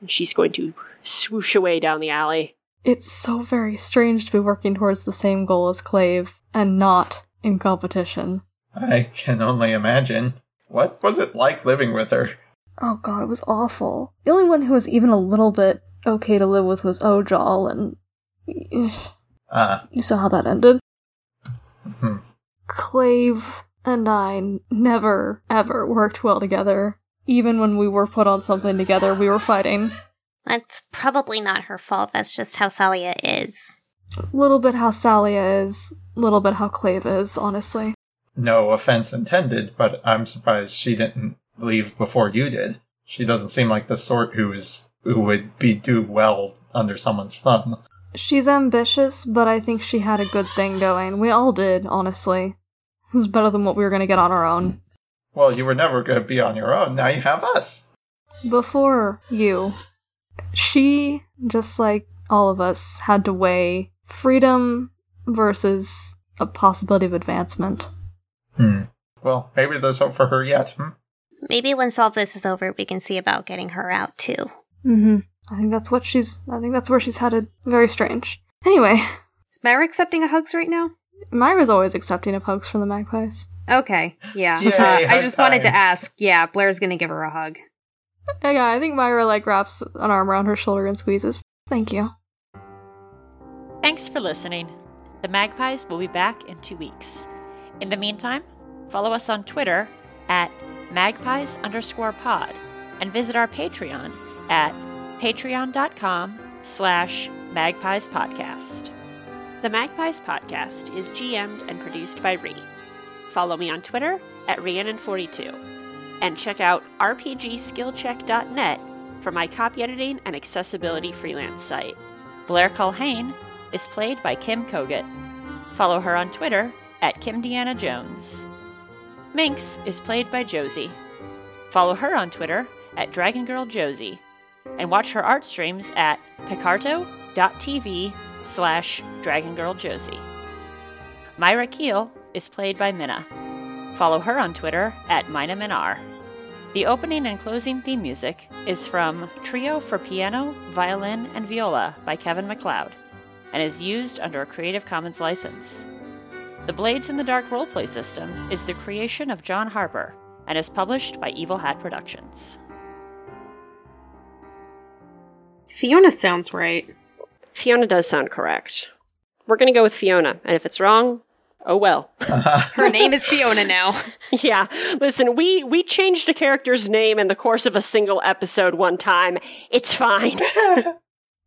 And she's going to swoosh away down the alley. It's so very strange to be working towards the same goal as Clave and not in competition. I can only imagine. What was it like living with her? Oh god, it was awful. The only one who was even a little bit okay to live with was Ojal, and Ah, you saw how that ended. hmm. Clave and I never, ever worked well together. Even when we were put on something together, we were fighting. That's probably not her fault. That's just how Salia is. A little bit how Salia is, little bit how Clave is, honestly. no offense intended, but I'm surprised she didn't leave before you did. She doesn't seem like the sort who's who would be do well under someone's thumb. She's ambitious, but I think she had a good thing going. We all did, honestly. It was better than what we were gonna get on our own. Well, you were never going to be on your own. Now you have us. Before you, she, just like all of us had to weigh freedom versus a possibility of advancement. Hmm. Well, maybe there's hope for her yet. Hmm? Maybe once all this is over, we can see about getting her out too. Mm-hmm. I think that's what she's. I think that's where she's headed. Very strange. Anyway, Is Myra accepting a hugs right now? Myra's always accepting of hugs from the magpies. Okay, yeah. Yay, Uh, I hug just wanted to ask. Yeah, Blair's gonna give her a hug. Yeah, I think Myra like wraps an arm around her shoulder and squeezes. Thank you. Thanks for listening. The Magpies will be back in two weeks. In the meantime, follow us on Twitter at magpies underscore pod and visit our Patreon at patreon.com slash magpies podcast. The Magpies podcast is GM'd and produced by Rhi. Follow me on Twitter at Rhiannon42 and check out rpgskillcheck.net for my copy editing and accessibility freelance site. Blair Culhane is played by Kim Kogut. Follow her on Twitter at Kim Deanna Jones. Minx is played by Josie. Follow her on Twitter at Dragon Girl Josie, and watch her art streams at picarto.tv slash Dragon Girl Josie. Myra Keel is played by Minna. Follow her on Twitter at MinaMinar. The opening and closing theme music is from Trio for Piano, Violin, and Viola by Kevin MacLeod and is used under a Creative Commons license. The Blades in the Dark roleplay system is the creation of John Harper and is published by Evil Hat Productions. Fiona sounds right. Fiona does sound correct. We're going to go with Fiona, and if it's wrong, oh well. Her name is Fiona now. yeah, listen, we we changed a character's name in the course of a single episode one time. It's fine.